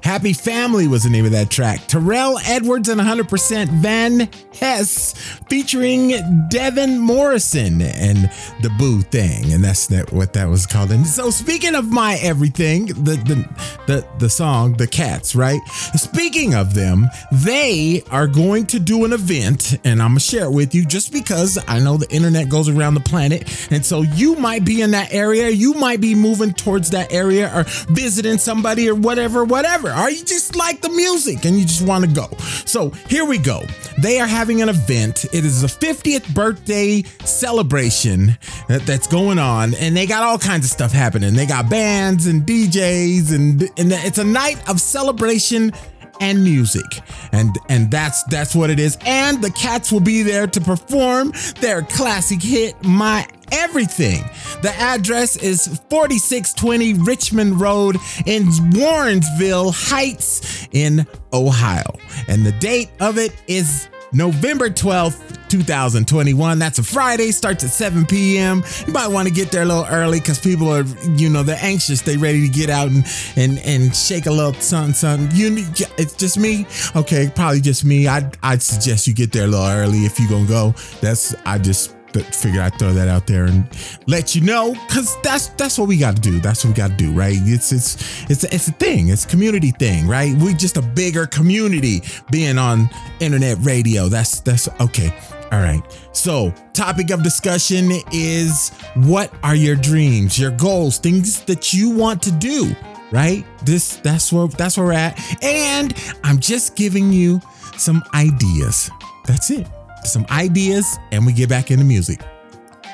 Happy Family was the name of that track. Terrell Edwards and 100% Van Hess featuring Devin Morrison and the Boo Thing. And that's that, what that was called. And so speaking of my everything, the, the, the, the song, The Cats, right? Speaking of them, they are going to do an event and I'm to share it with you just because I know the internet goes around the planet. And so you might be in that area. You might be moving towards that area or visiting somebody or whatever, whatever. Or you just like the music and you just want to go. So here we go. They are having an event. It is a 50th birthday celebration that- that's going on, and they got all kinds of stuff happening. They got bands and DJs, and, and it's a night of celebration and music. And and that's that's what it is. And the cats will be there to perform their classic hit my everything. The address is 4620 richmond road in warrensville heights in ohio. And the date of it is November 12th, 2021. That's a Friday, starts at 7 p.m. You might want to get there a little early because people are, you know, they're anxious. They ready to get out and and and shake a little something, something. You it's just me. Okay, probably just me. I'd I'd suggest you get there a little early if you gonna go. That's I just th- figured I'd throw that out there and let you know because that's that's what we got to do. That's what we got to do, right? It's it's it's it's a thing. It's a community thing, right? We just a bigger community being on internet radio. That's that's okay. All right. So, topic of discussion is what are your dreams, your goals, things that you want to do, right? This that's where that's where we're at. And I'm just giving you some ideas. That's it. Some ideas and we get back into music.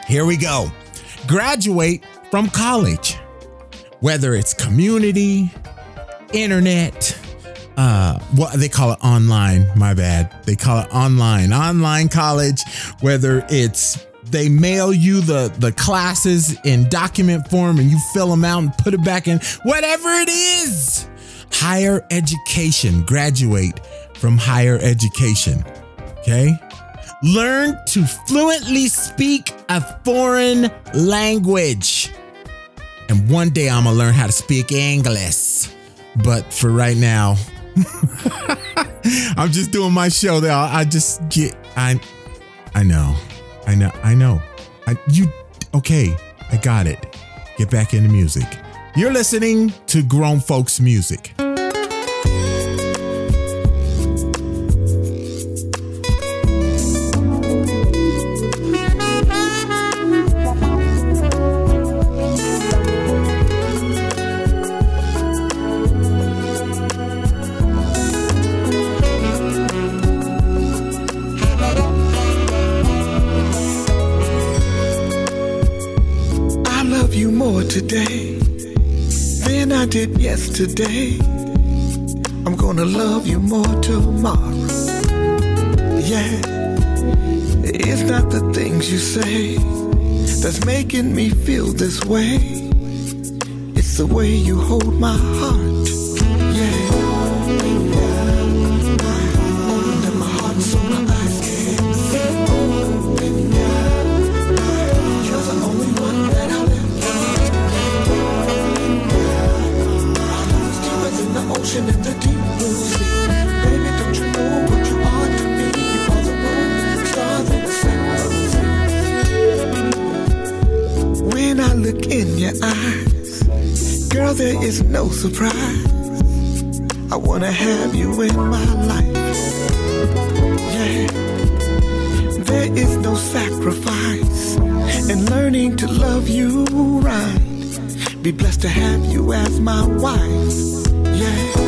Here we go. Graduate from college. Whether it's community, internet, uh what they call it online my bad. They call it online online college. Whether it's they mail you the the classes in document form and you fill them out and put it back in. Whatever it is. Higher education. Graduate from higher education. Okay learn to fluently speak a foreign language and one day i'm gonna learn how to speak english but for right now I'm just doing my show there. I just get I I know. I know. I know. I you okay. I got it. Get back into music. You're listening to Grown Folks Music. Yesterday. I'm gonna love you more tomorrow. Yeah, it's not the things you say that's making me feel this way. It's the way you hold my heart. Your eyes, girl, there is no surprise. I wanna have you in my life. Yeah. There is no sacrifice in learning to love you right. Be blessed to have you as my wife. Yeah.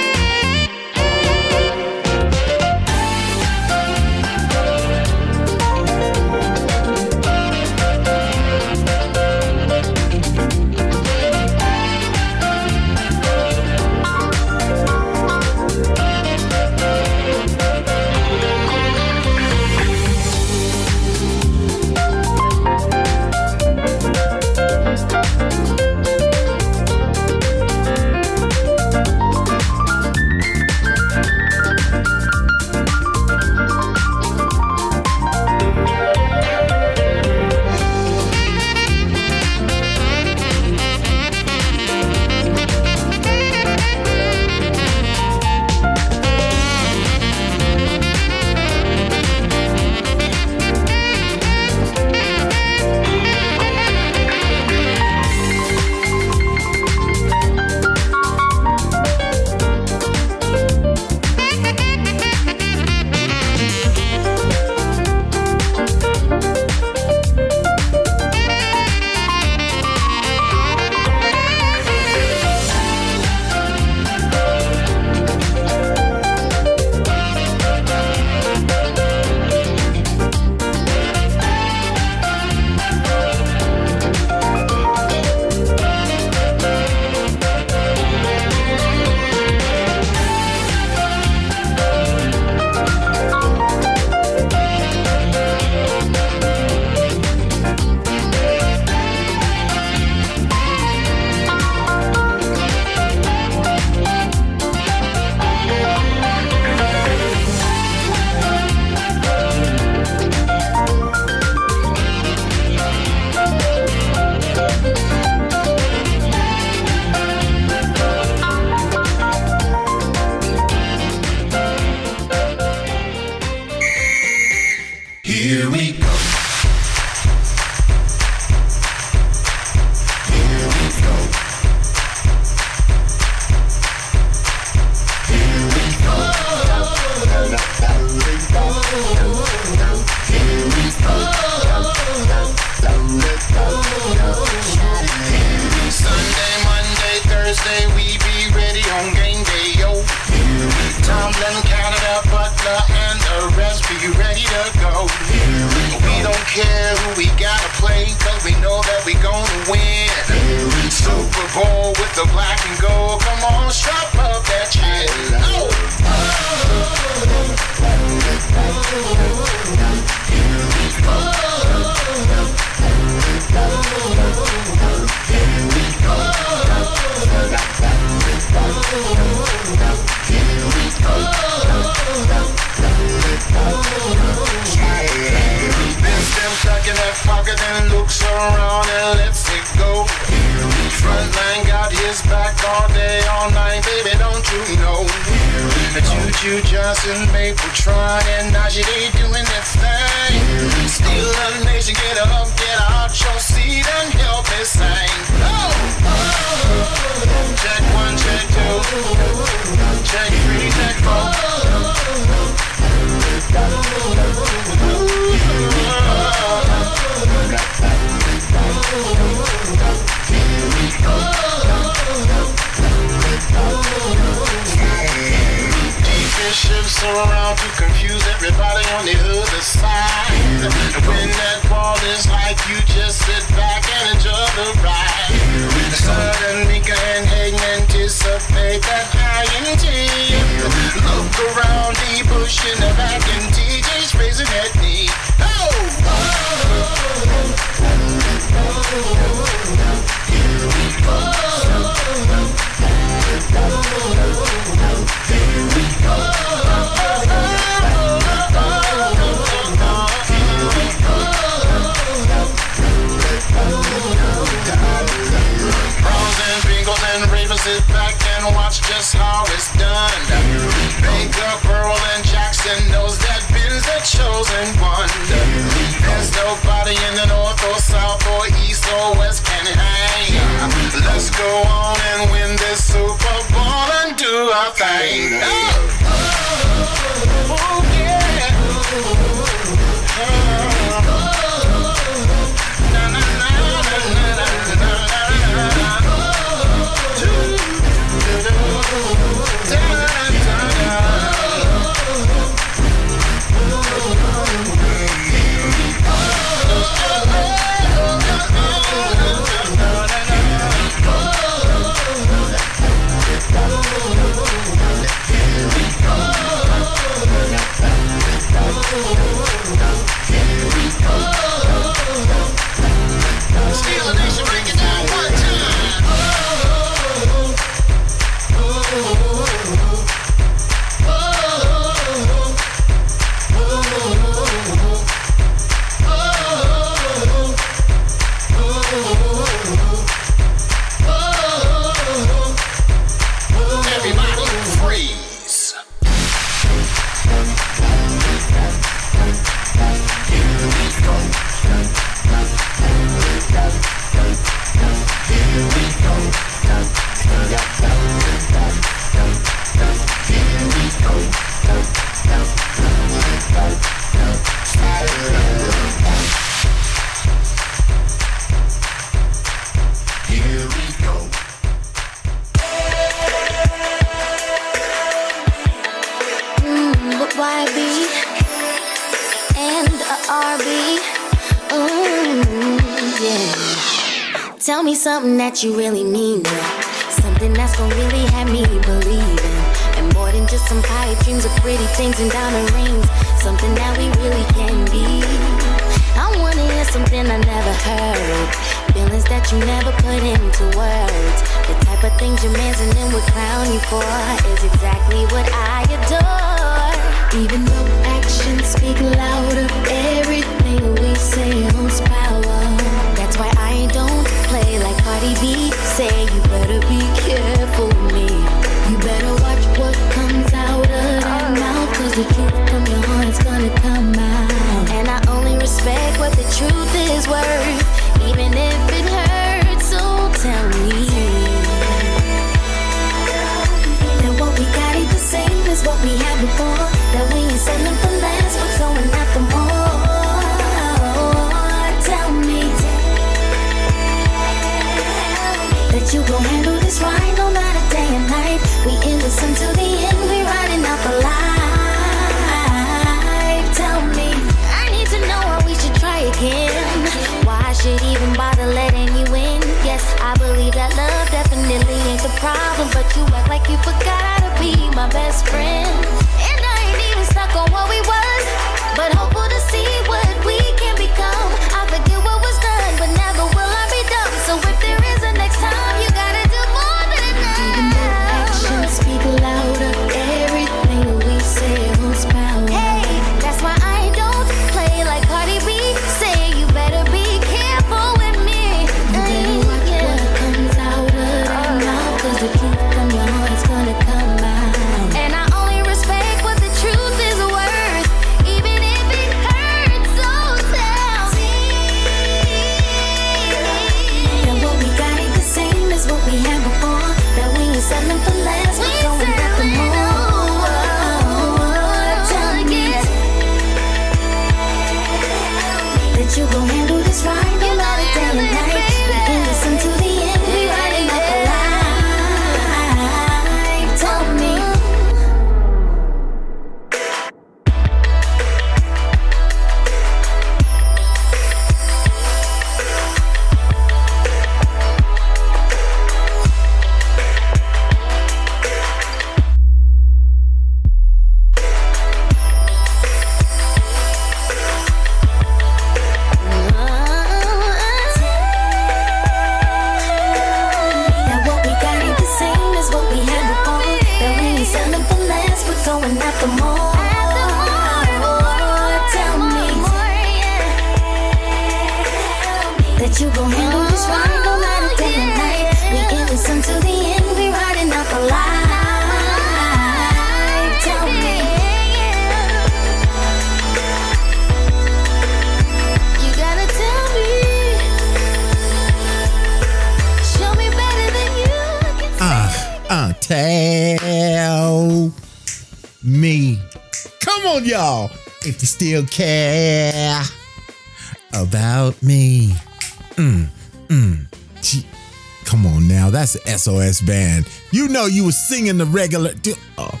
SOS band. You know you was singing the regular. Oh.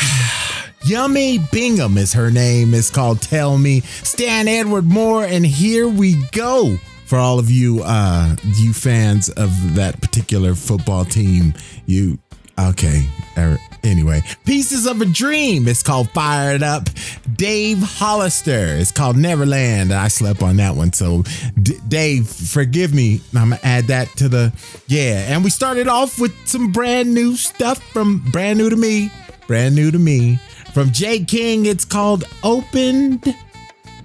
Yummy Bingham is her name. It's called Tell Me. Stan Edward Moore, and here we go. For all of you uh you fans of that particular football team, you okay. er, Anyway, Pieces of a Dream. It's called Fired Up. Dave Hollister. It's called Neverland. I slept on that one. So, D- Dave, forgive me. I'm going to add that to the. Yeah. And we started off with some brand new stuff from brand new to me. Brand new to me. From Jay King. It's called Opened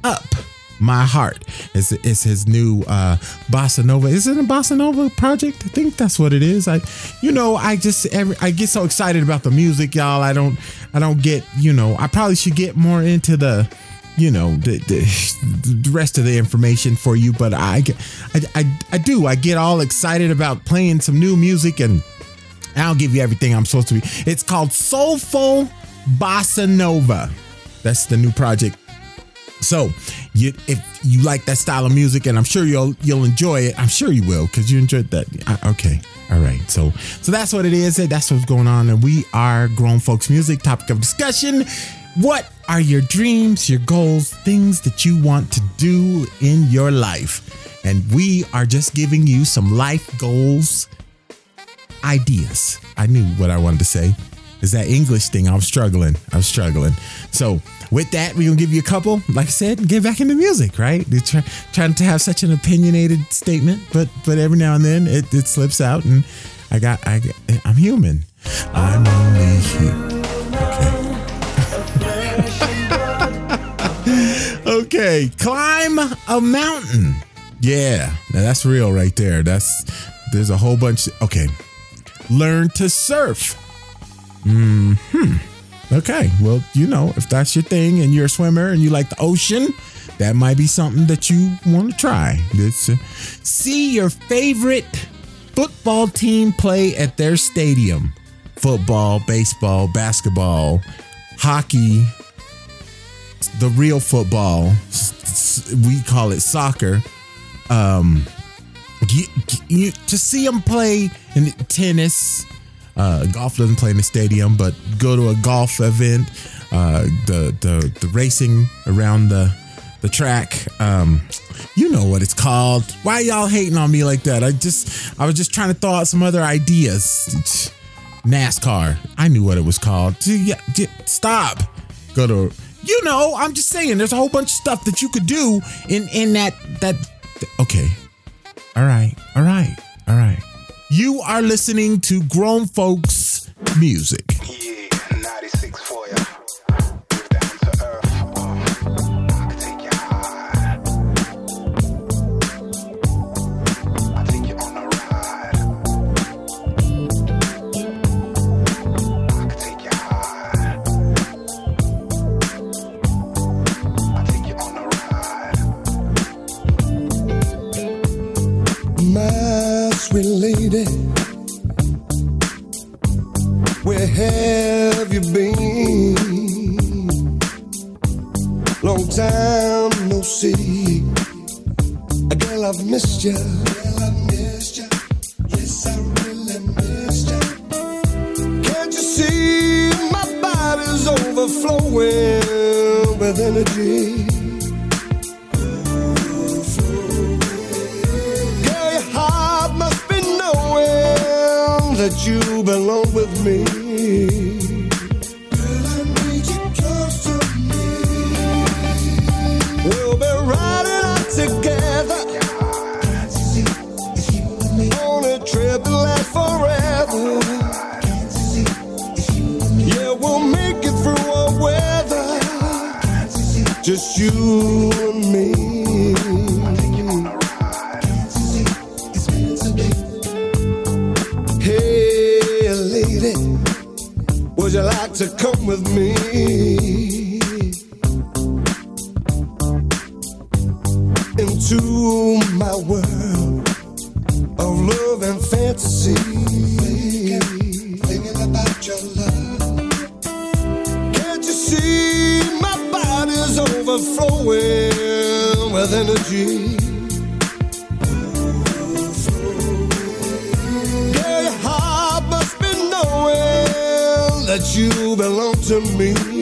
Up My Heart. It's, it's his new uh, bossa nova. Is it a bossa nova project? I think that's what it is. I, you know, I just every I get so excited about the music, y'all. I don't, I don't get, you know, I probably should get more into the, you know, the the, the rest of the information for you. But I, I, I, I do. I get all excited about playing some new music and. I'll give you everything I'm supposed to be. It's called Soulful Bossa Nova. That's the new project. So, you, if you like that style of music, and I'm sure you'll you'll enjoy it. I'm sure you will because you enjoyed that. I- okay, all right. So, so that's what it is. That's what's going on, and we are grown folks music. Topic of discussion: What are your dreams, your goals, things that you want to do in your life? And we are just giving you some life goals, ideas. I knew what I wanted to say. Is that English thing? I'm struggling. I'm struggling. So with that, we're gonna give you a couple. Like I said, get back into music, right? They're try, trying to have such an opinionated statement, but but every now and then it, it slips out, and I got I I'm human. I'm only human. Okay, climb a mountain. Yeah, now that's real right there. That's there's a whole bunch. Okay, learn to surf. Hmm. Okay. Well, you know, if that's your thing and you're a swimmer and you like the ocean, that might be something that you want to try. It's, uh, see your favorite football team play at their stadium. Football, baseball, basketball, hockey, the real football. We call it soccer. Um, you, you, to see them play in tennis. Uh, golf doesn't play in the stadium, but go to a golf event, uh, the the the racing around the the track. Um, you know what it's called. Why y'all hating on me like that? I just I was just trying to throw out some other ideas. NASCAR. I knew what it was called. Stop. Go to you know, I'm just saying there's a whole bunch of stuff that you could do in in that that okay. All right. All right. All right. You are listening to grown folks music. My sweet lady, where have you been? Long time no see. Girl, I've missed you. Girl, I've missed. Yes, I really missed you. Can't you see my body's overflowing with energy? That you belong with me. Girl, I need you close to me. We'll be riding out together on a trip that lasts forever. Yeah, we'll make it through our weather. Just you and me. Like to come with me into my world of love and fantasy? Thinking about your love. Can't you see my body's overflowing with energy? That you belong to me.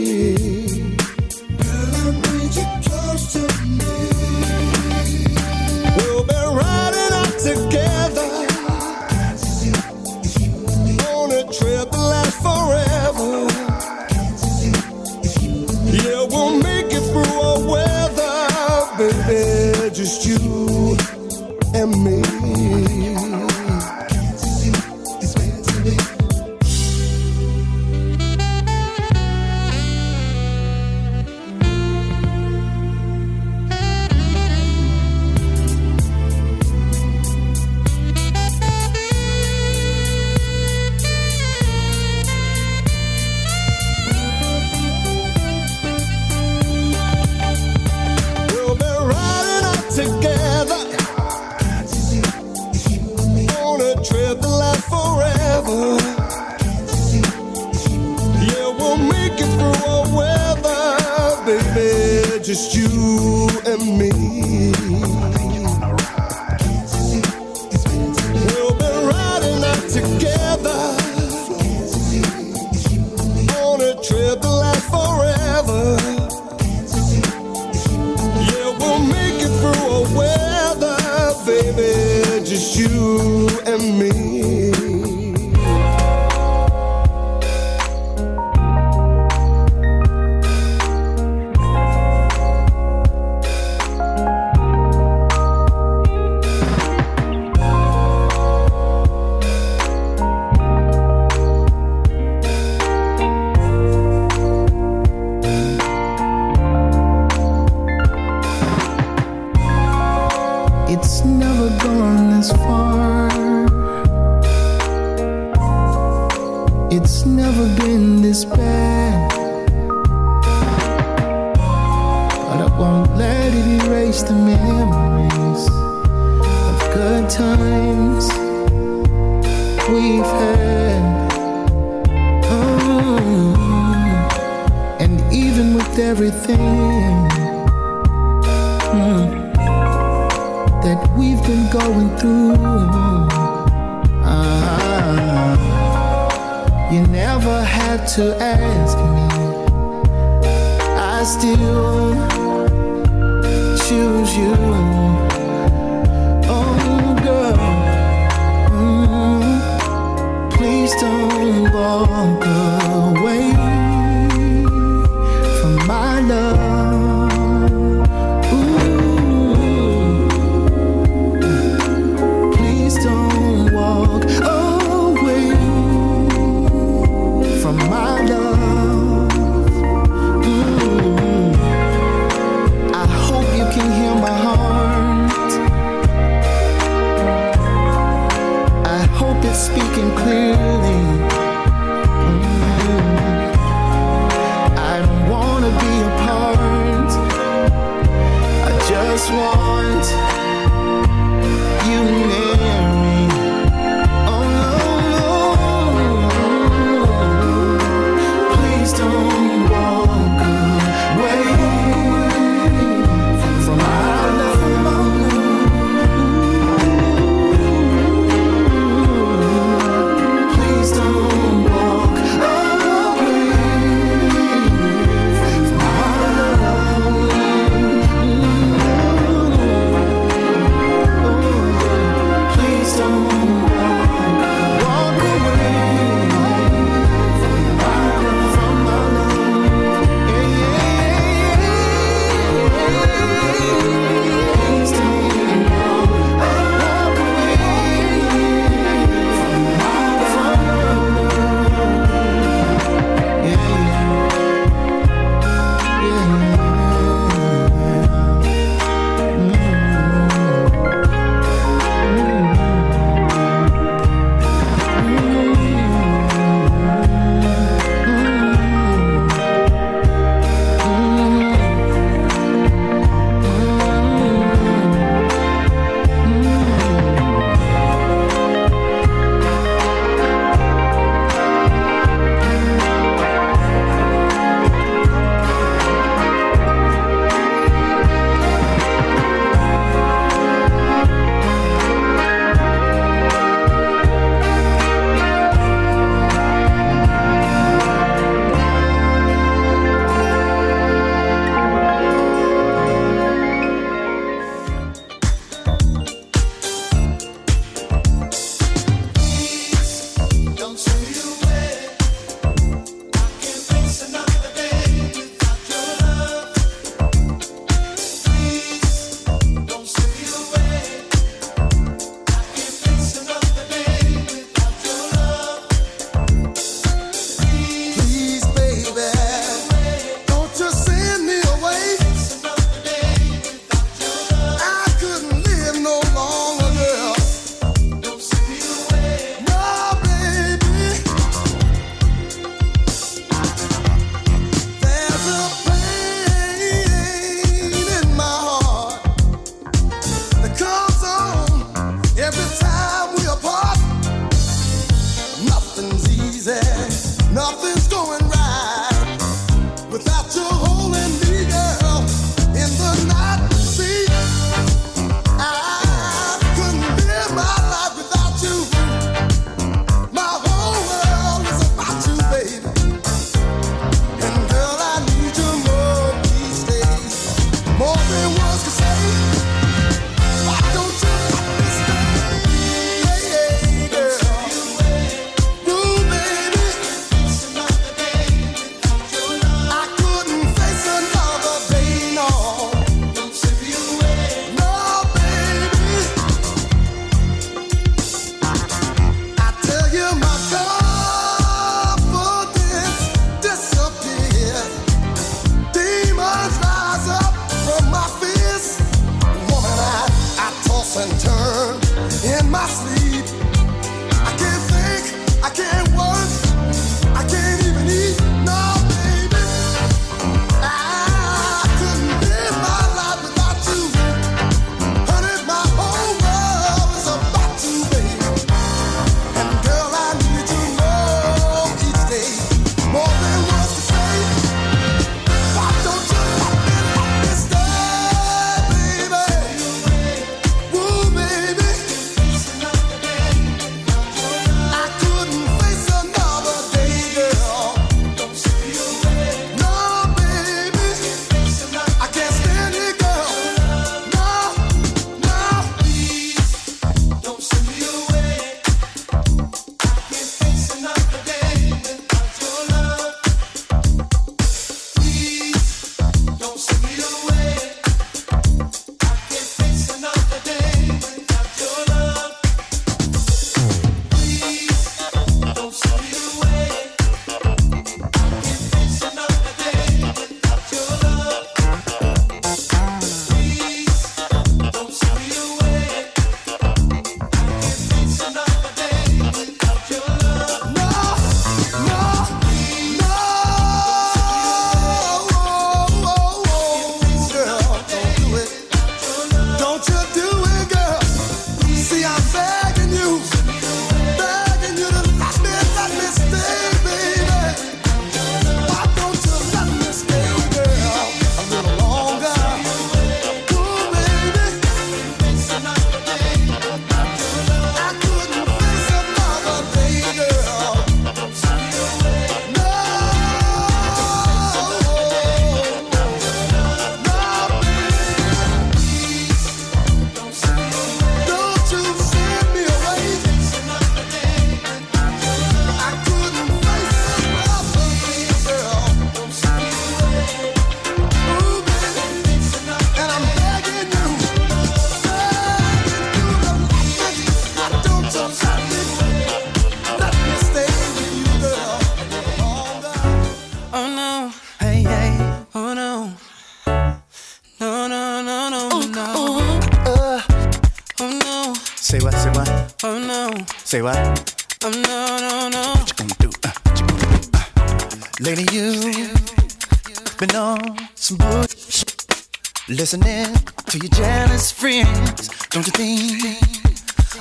listening to your jealous friends, don't you think?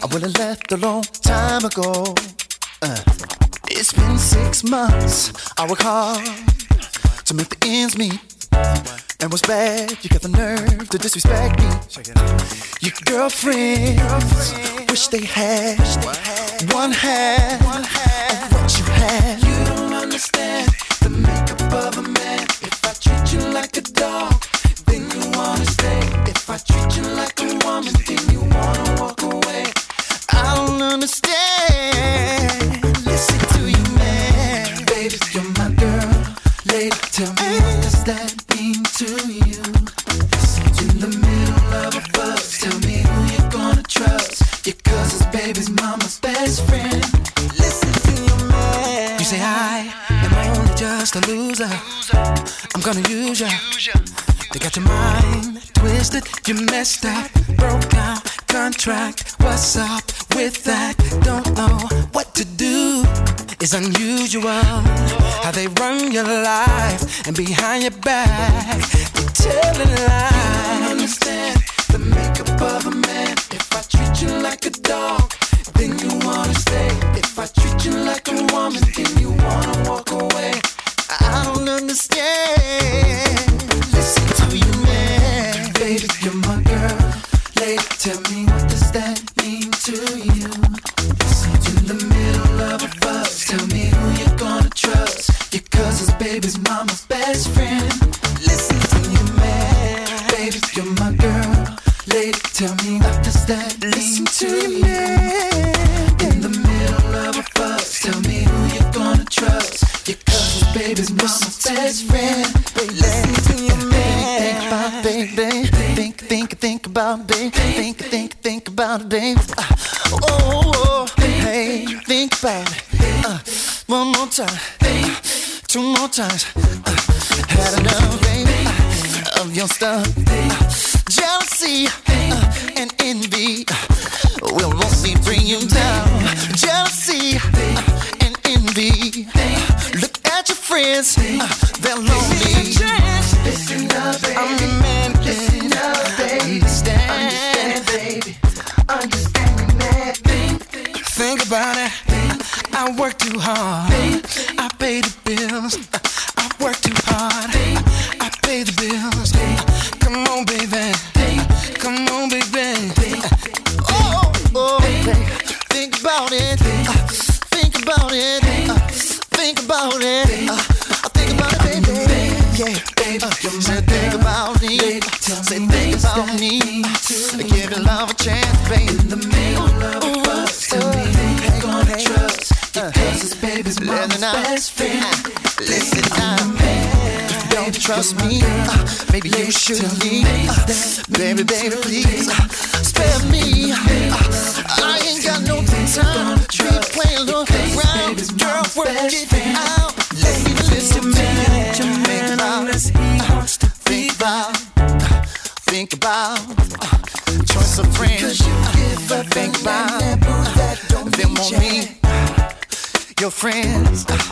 I would have left a long time ago. Uh, it's been six months, I recall. unusual how they run your life and behind your back, they're telling lies. jealousy uh, and envy uh, will only bring you down. Jealousy uh, and envy. Look at your friends, they're lonely. Listen up, baby. I'm your man. Listen up, baby. Understand, baby. Understand that. Think about it. I work too hard. I pay the bills. I work too hard. trust me. Uh, maybe you should leave. Uh, baby, baby, please uh, spare me. I ain't got no time to be playing around. Girl, work it out. Let's even listen to me. Think about, think about, think about choice of friends. Think about them on me, your friends.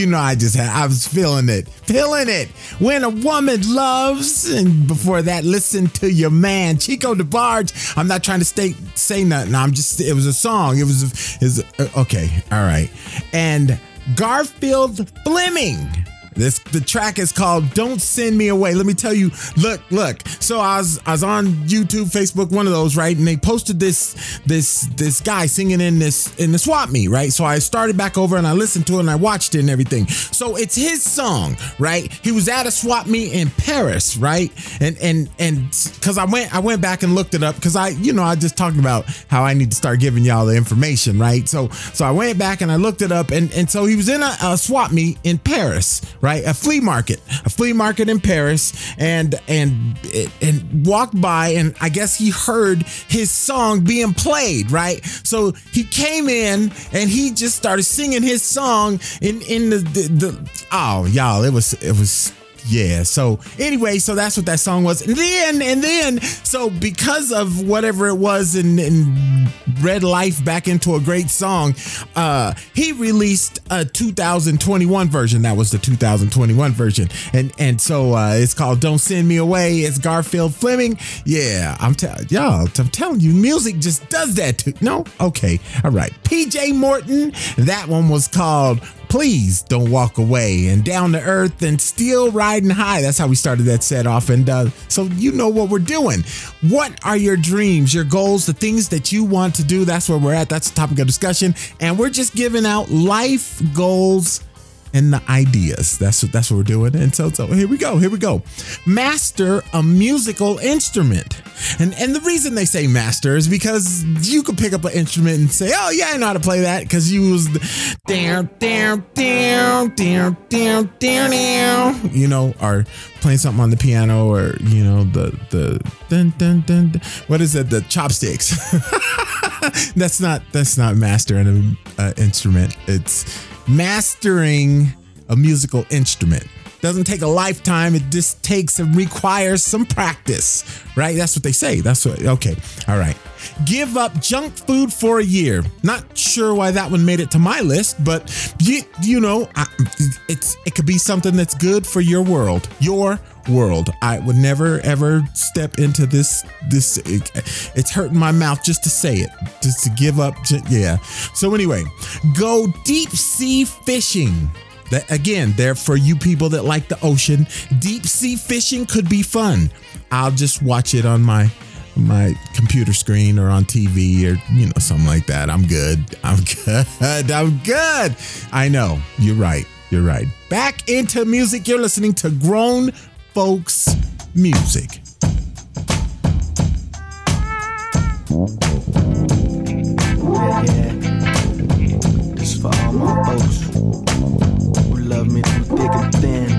You know, I just had, I was feeling it, feeling it. When a woman loves, and before that, listen to your man Chico DeBarge. I'm not trying to stay say nothing. I'm just, it was a song. It was, was uh, okay, all right. And Garfield Fleming. This the track is called "Don't Send Me Away." Let me tell you. Look, look. So I was I was on YouTube, Facebook, one of those, right? And they posted this this this guy singing in this in the swap meet, right? So I started back over and I listened to it and I watched it and everything. So it's his song, right? He was at a swap meet in Paris, right? And and and because I went I went back and looked it up because I you know I just talked about how I need to start giving y'all the information, right? So so I went back and I looked it up and and so he was in a, a swap meet in Paris, right? A flea market, a flea market in Paris, and and and walked by, and I guess he heard his song being played, right? So he came in and he just started singing his song in in the the, the oh y'all, it was it was yeah so anyway so that's what that song was. And then and then so because of whatever it was and red life back into a great song uh he released a 2021 version. That was the 2021 version. And and so uh it's called don't send me away. It's garfield fleming. Yeah i'm telling y'all i'm telling you music just does that too no? Okay all right. Pj morton that one was called please don't walk away. And down to earth and still riding high that's how we started that set off. And uh, so you know what we're doing. What are your dreams your goals the things that you want to do? That's where we're at. That's the topic of discussion. And we're just giving out life goals and the ideas. That's what that's what we're doing. And so so here we go. Here we go. Master a musical instrument. And and the reason they say master is because you could pick up an instrument and say, "Oh yeah, I know how to play that" cuz you was down down down down down down down, you know, or playing something on the piano or, you know, the the dun dun dun, dun what is it? The chopsticks. that's not that's not mastering an uh, instrument. It's mastering a musical instrument. doesn't take a lifetime. It just takes and requires some practice, right? That's what they say. That's what, okay. All right. Give up junk food for a year. Not sure why that one made it to my list, but you, you know, I, it's it could be something that's good for your world, your world. I would never ever step into this. This it, it's hurting my mouth just to say it, just to give up. Yeah. So anyway, go deep sea fishing. That again, there for you people that like the ocean. Deep sea fishing could be fun. I'll just watch it on my my computer screen or on TV or you know something like that. I'm good. I'm good. I'm good. I know. You're right. You're right. Back into music. You're listening to Grown Folks Music. Yeah, yeah. This for all my folks who love me through thick and thin.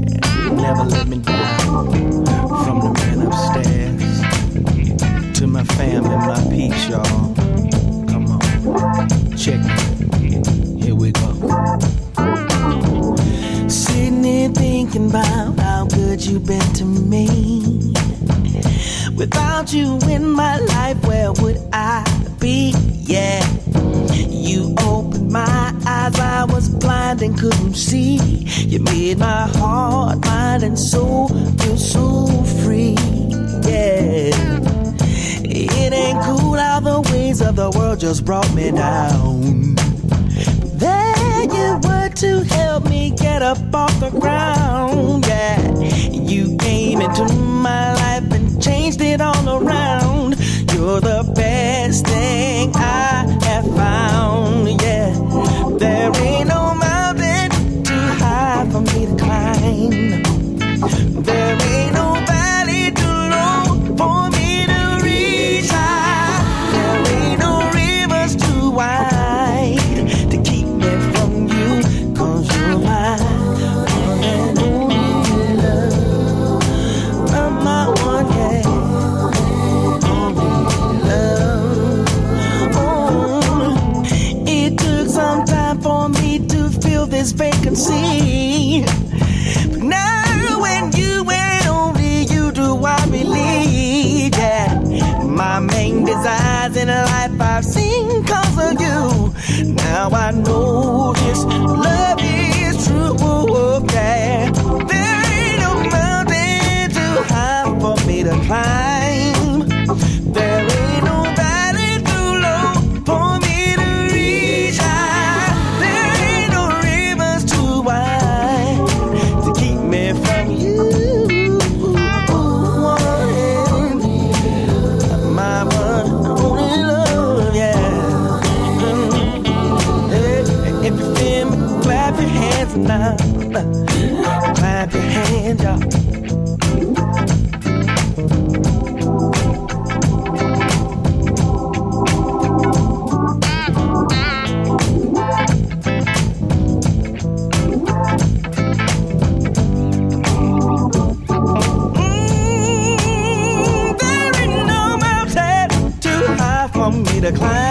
Yeah, never let me down. From the man upstairs to my family, my peace, y'all. Come on, check it. Thinking about how good you've been to me. Without you in my life, where would I be? Yeah. You opened my eyes, I was blind and couldn't see. You made my heart, mind, and soul feel so free. Yeah. It ain't cool how the ways of the world just brought me down. You were to help me get up off the ground. Yeah, you came into my life and changed it all around. You're the best thing I have found. Yeah, there ain't vacancy. But now when you and only you do I believe that my main desires in life I've of you. Now I know this love is true. Oh, yeah. There ain't no mountain too high for me to climb. To climb.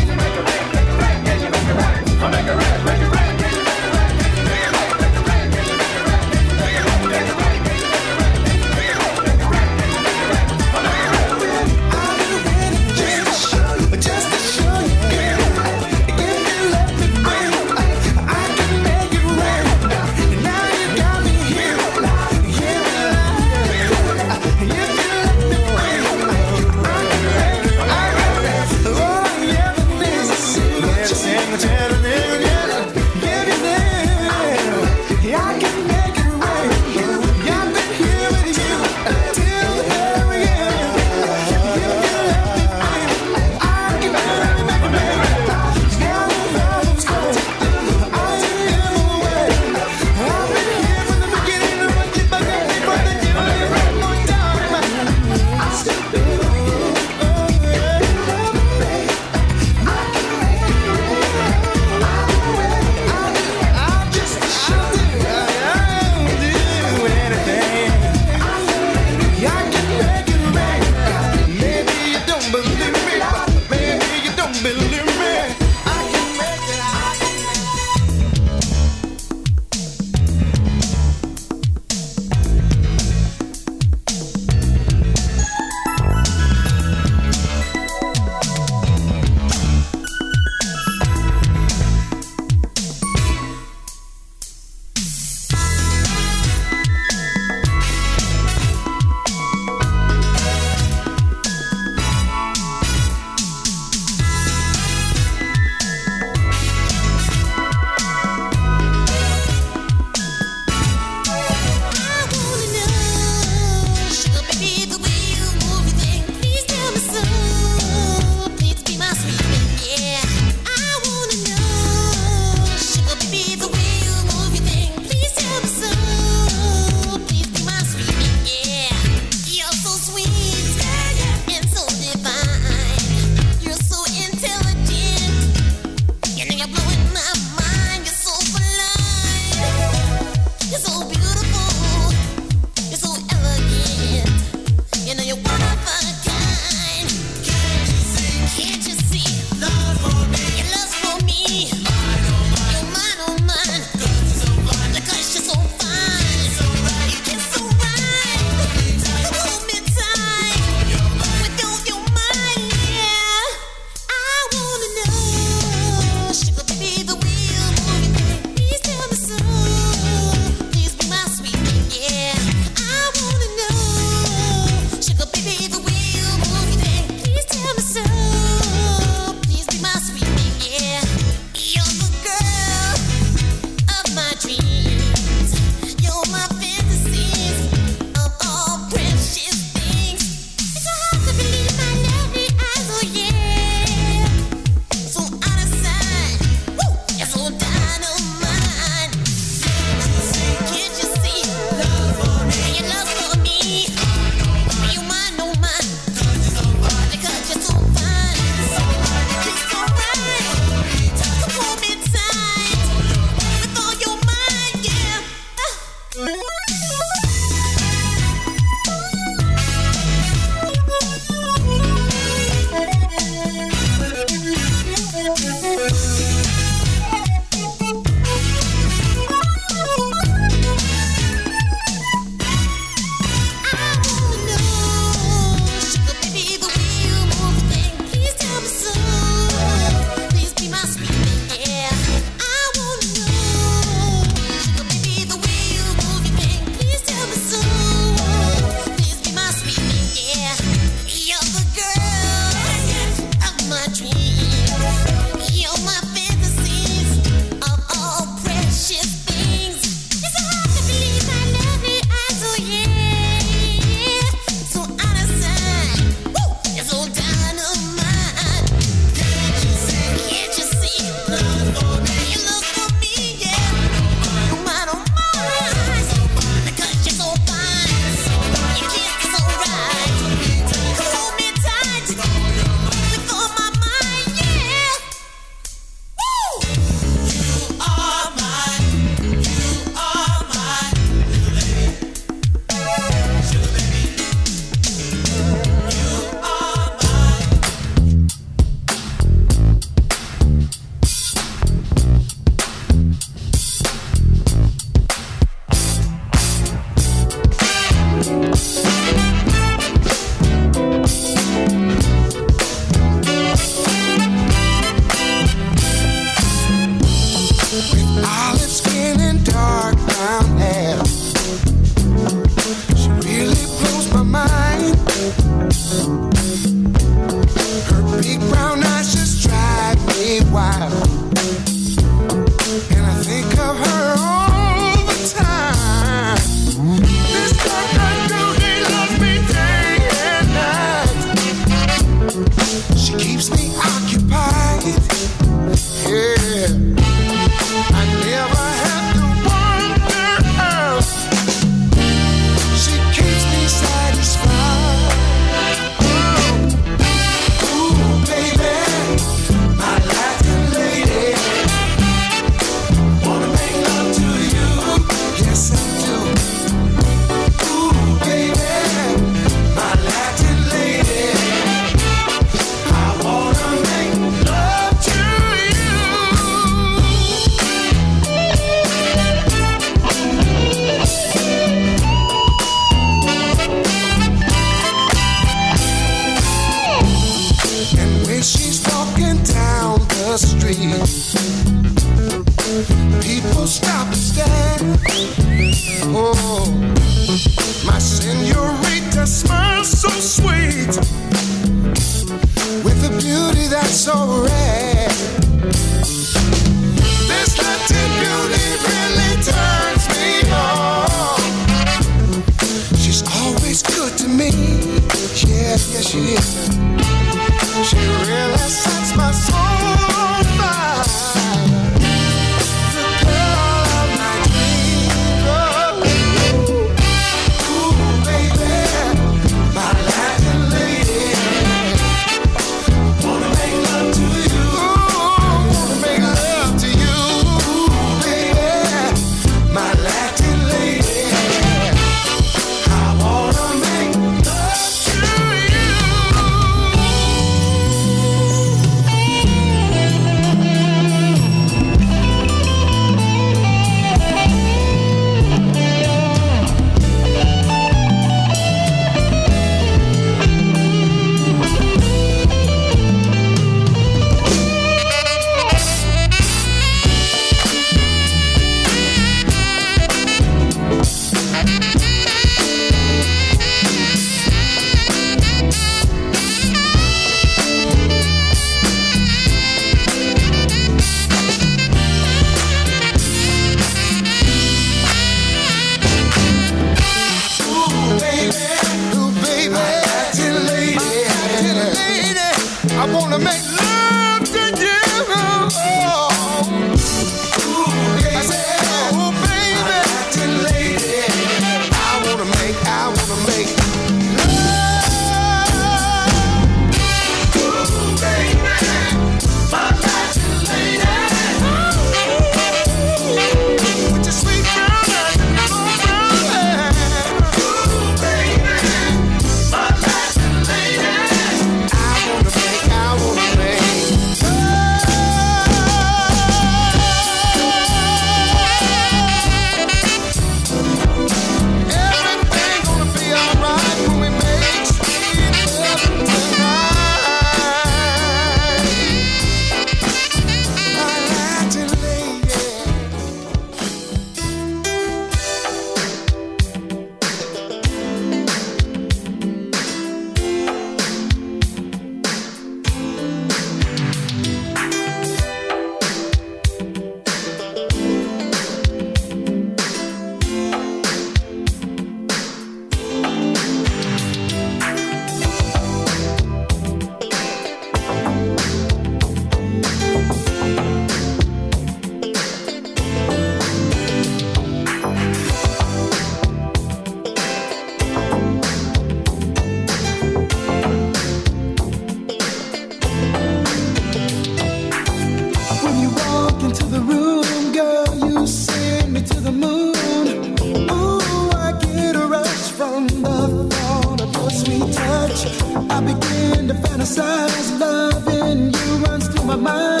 Fantasize, loving you runs through my mind.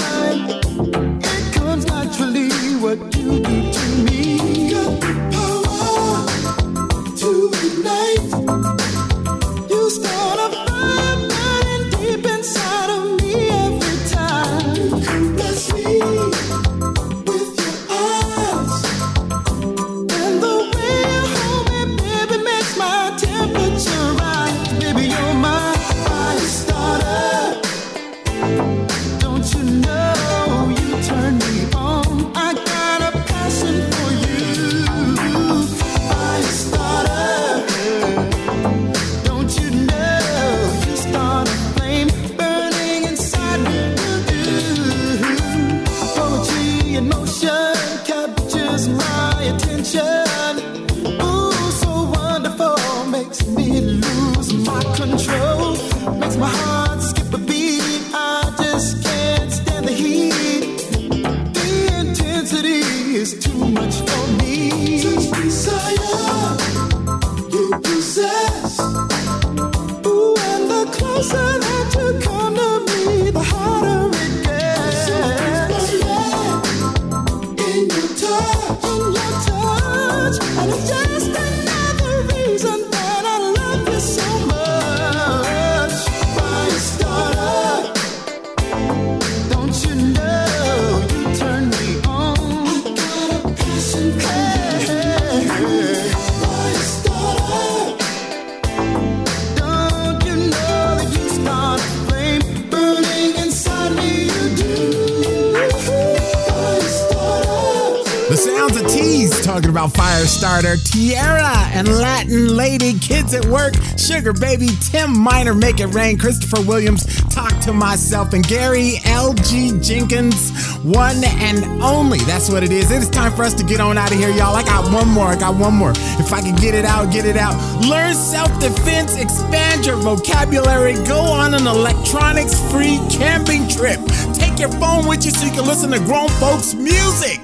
Sugar Baby, Tim Miner, Make It Rain, Christopher Williams, Talk to Myself, and Gary L.G. Jenkins, one and only. That's what it is. It is time for us to get on out of here, y'all. I got one more. I got one more. If I can get it out, get it out. Learn self defense, expand your vocabulary, go on an electronics free camping trip. Take your phone with you so you can listen to grown folks' music.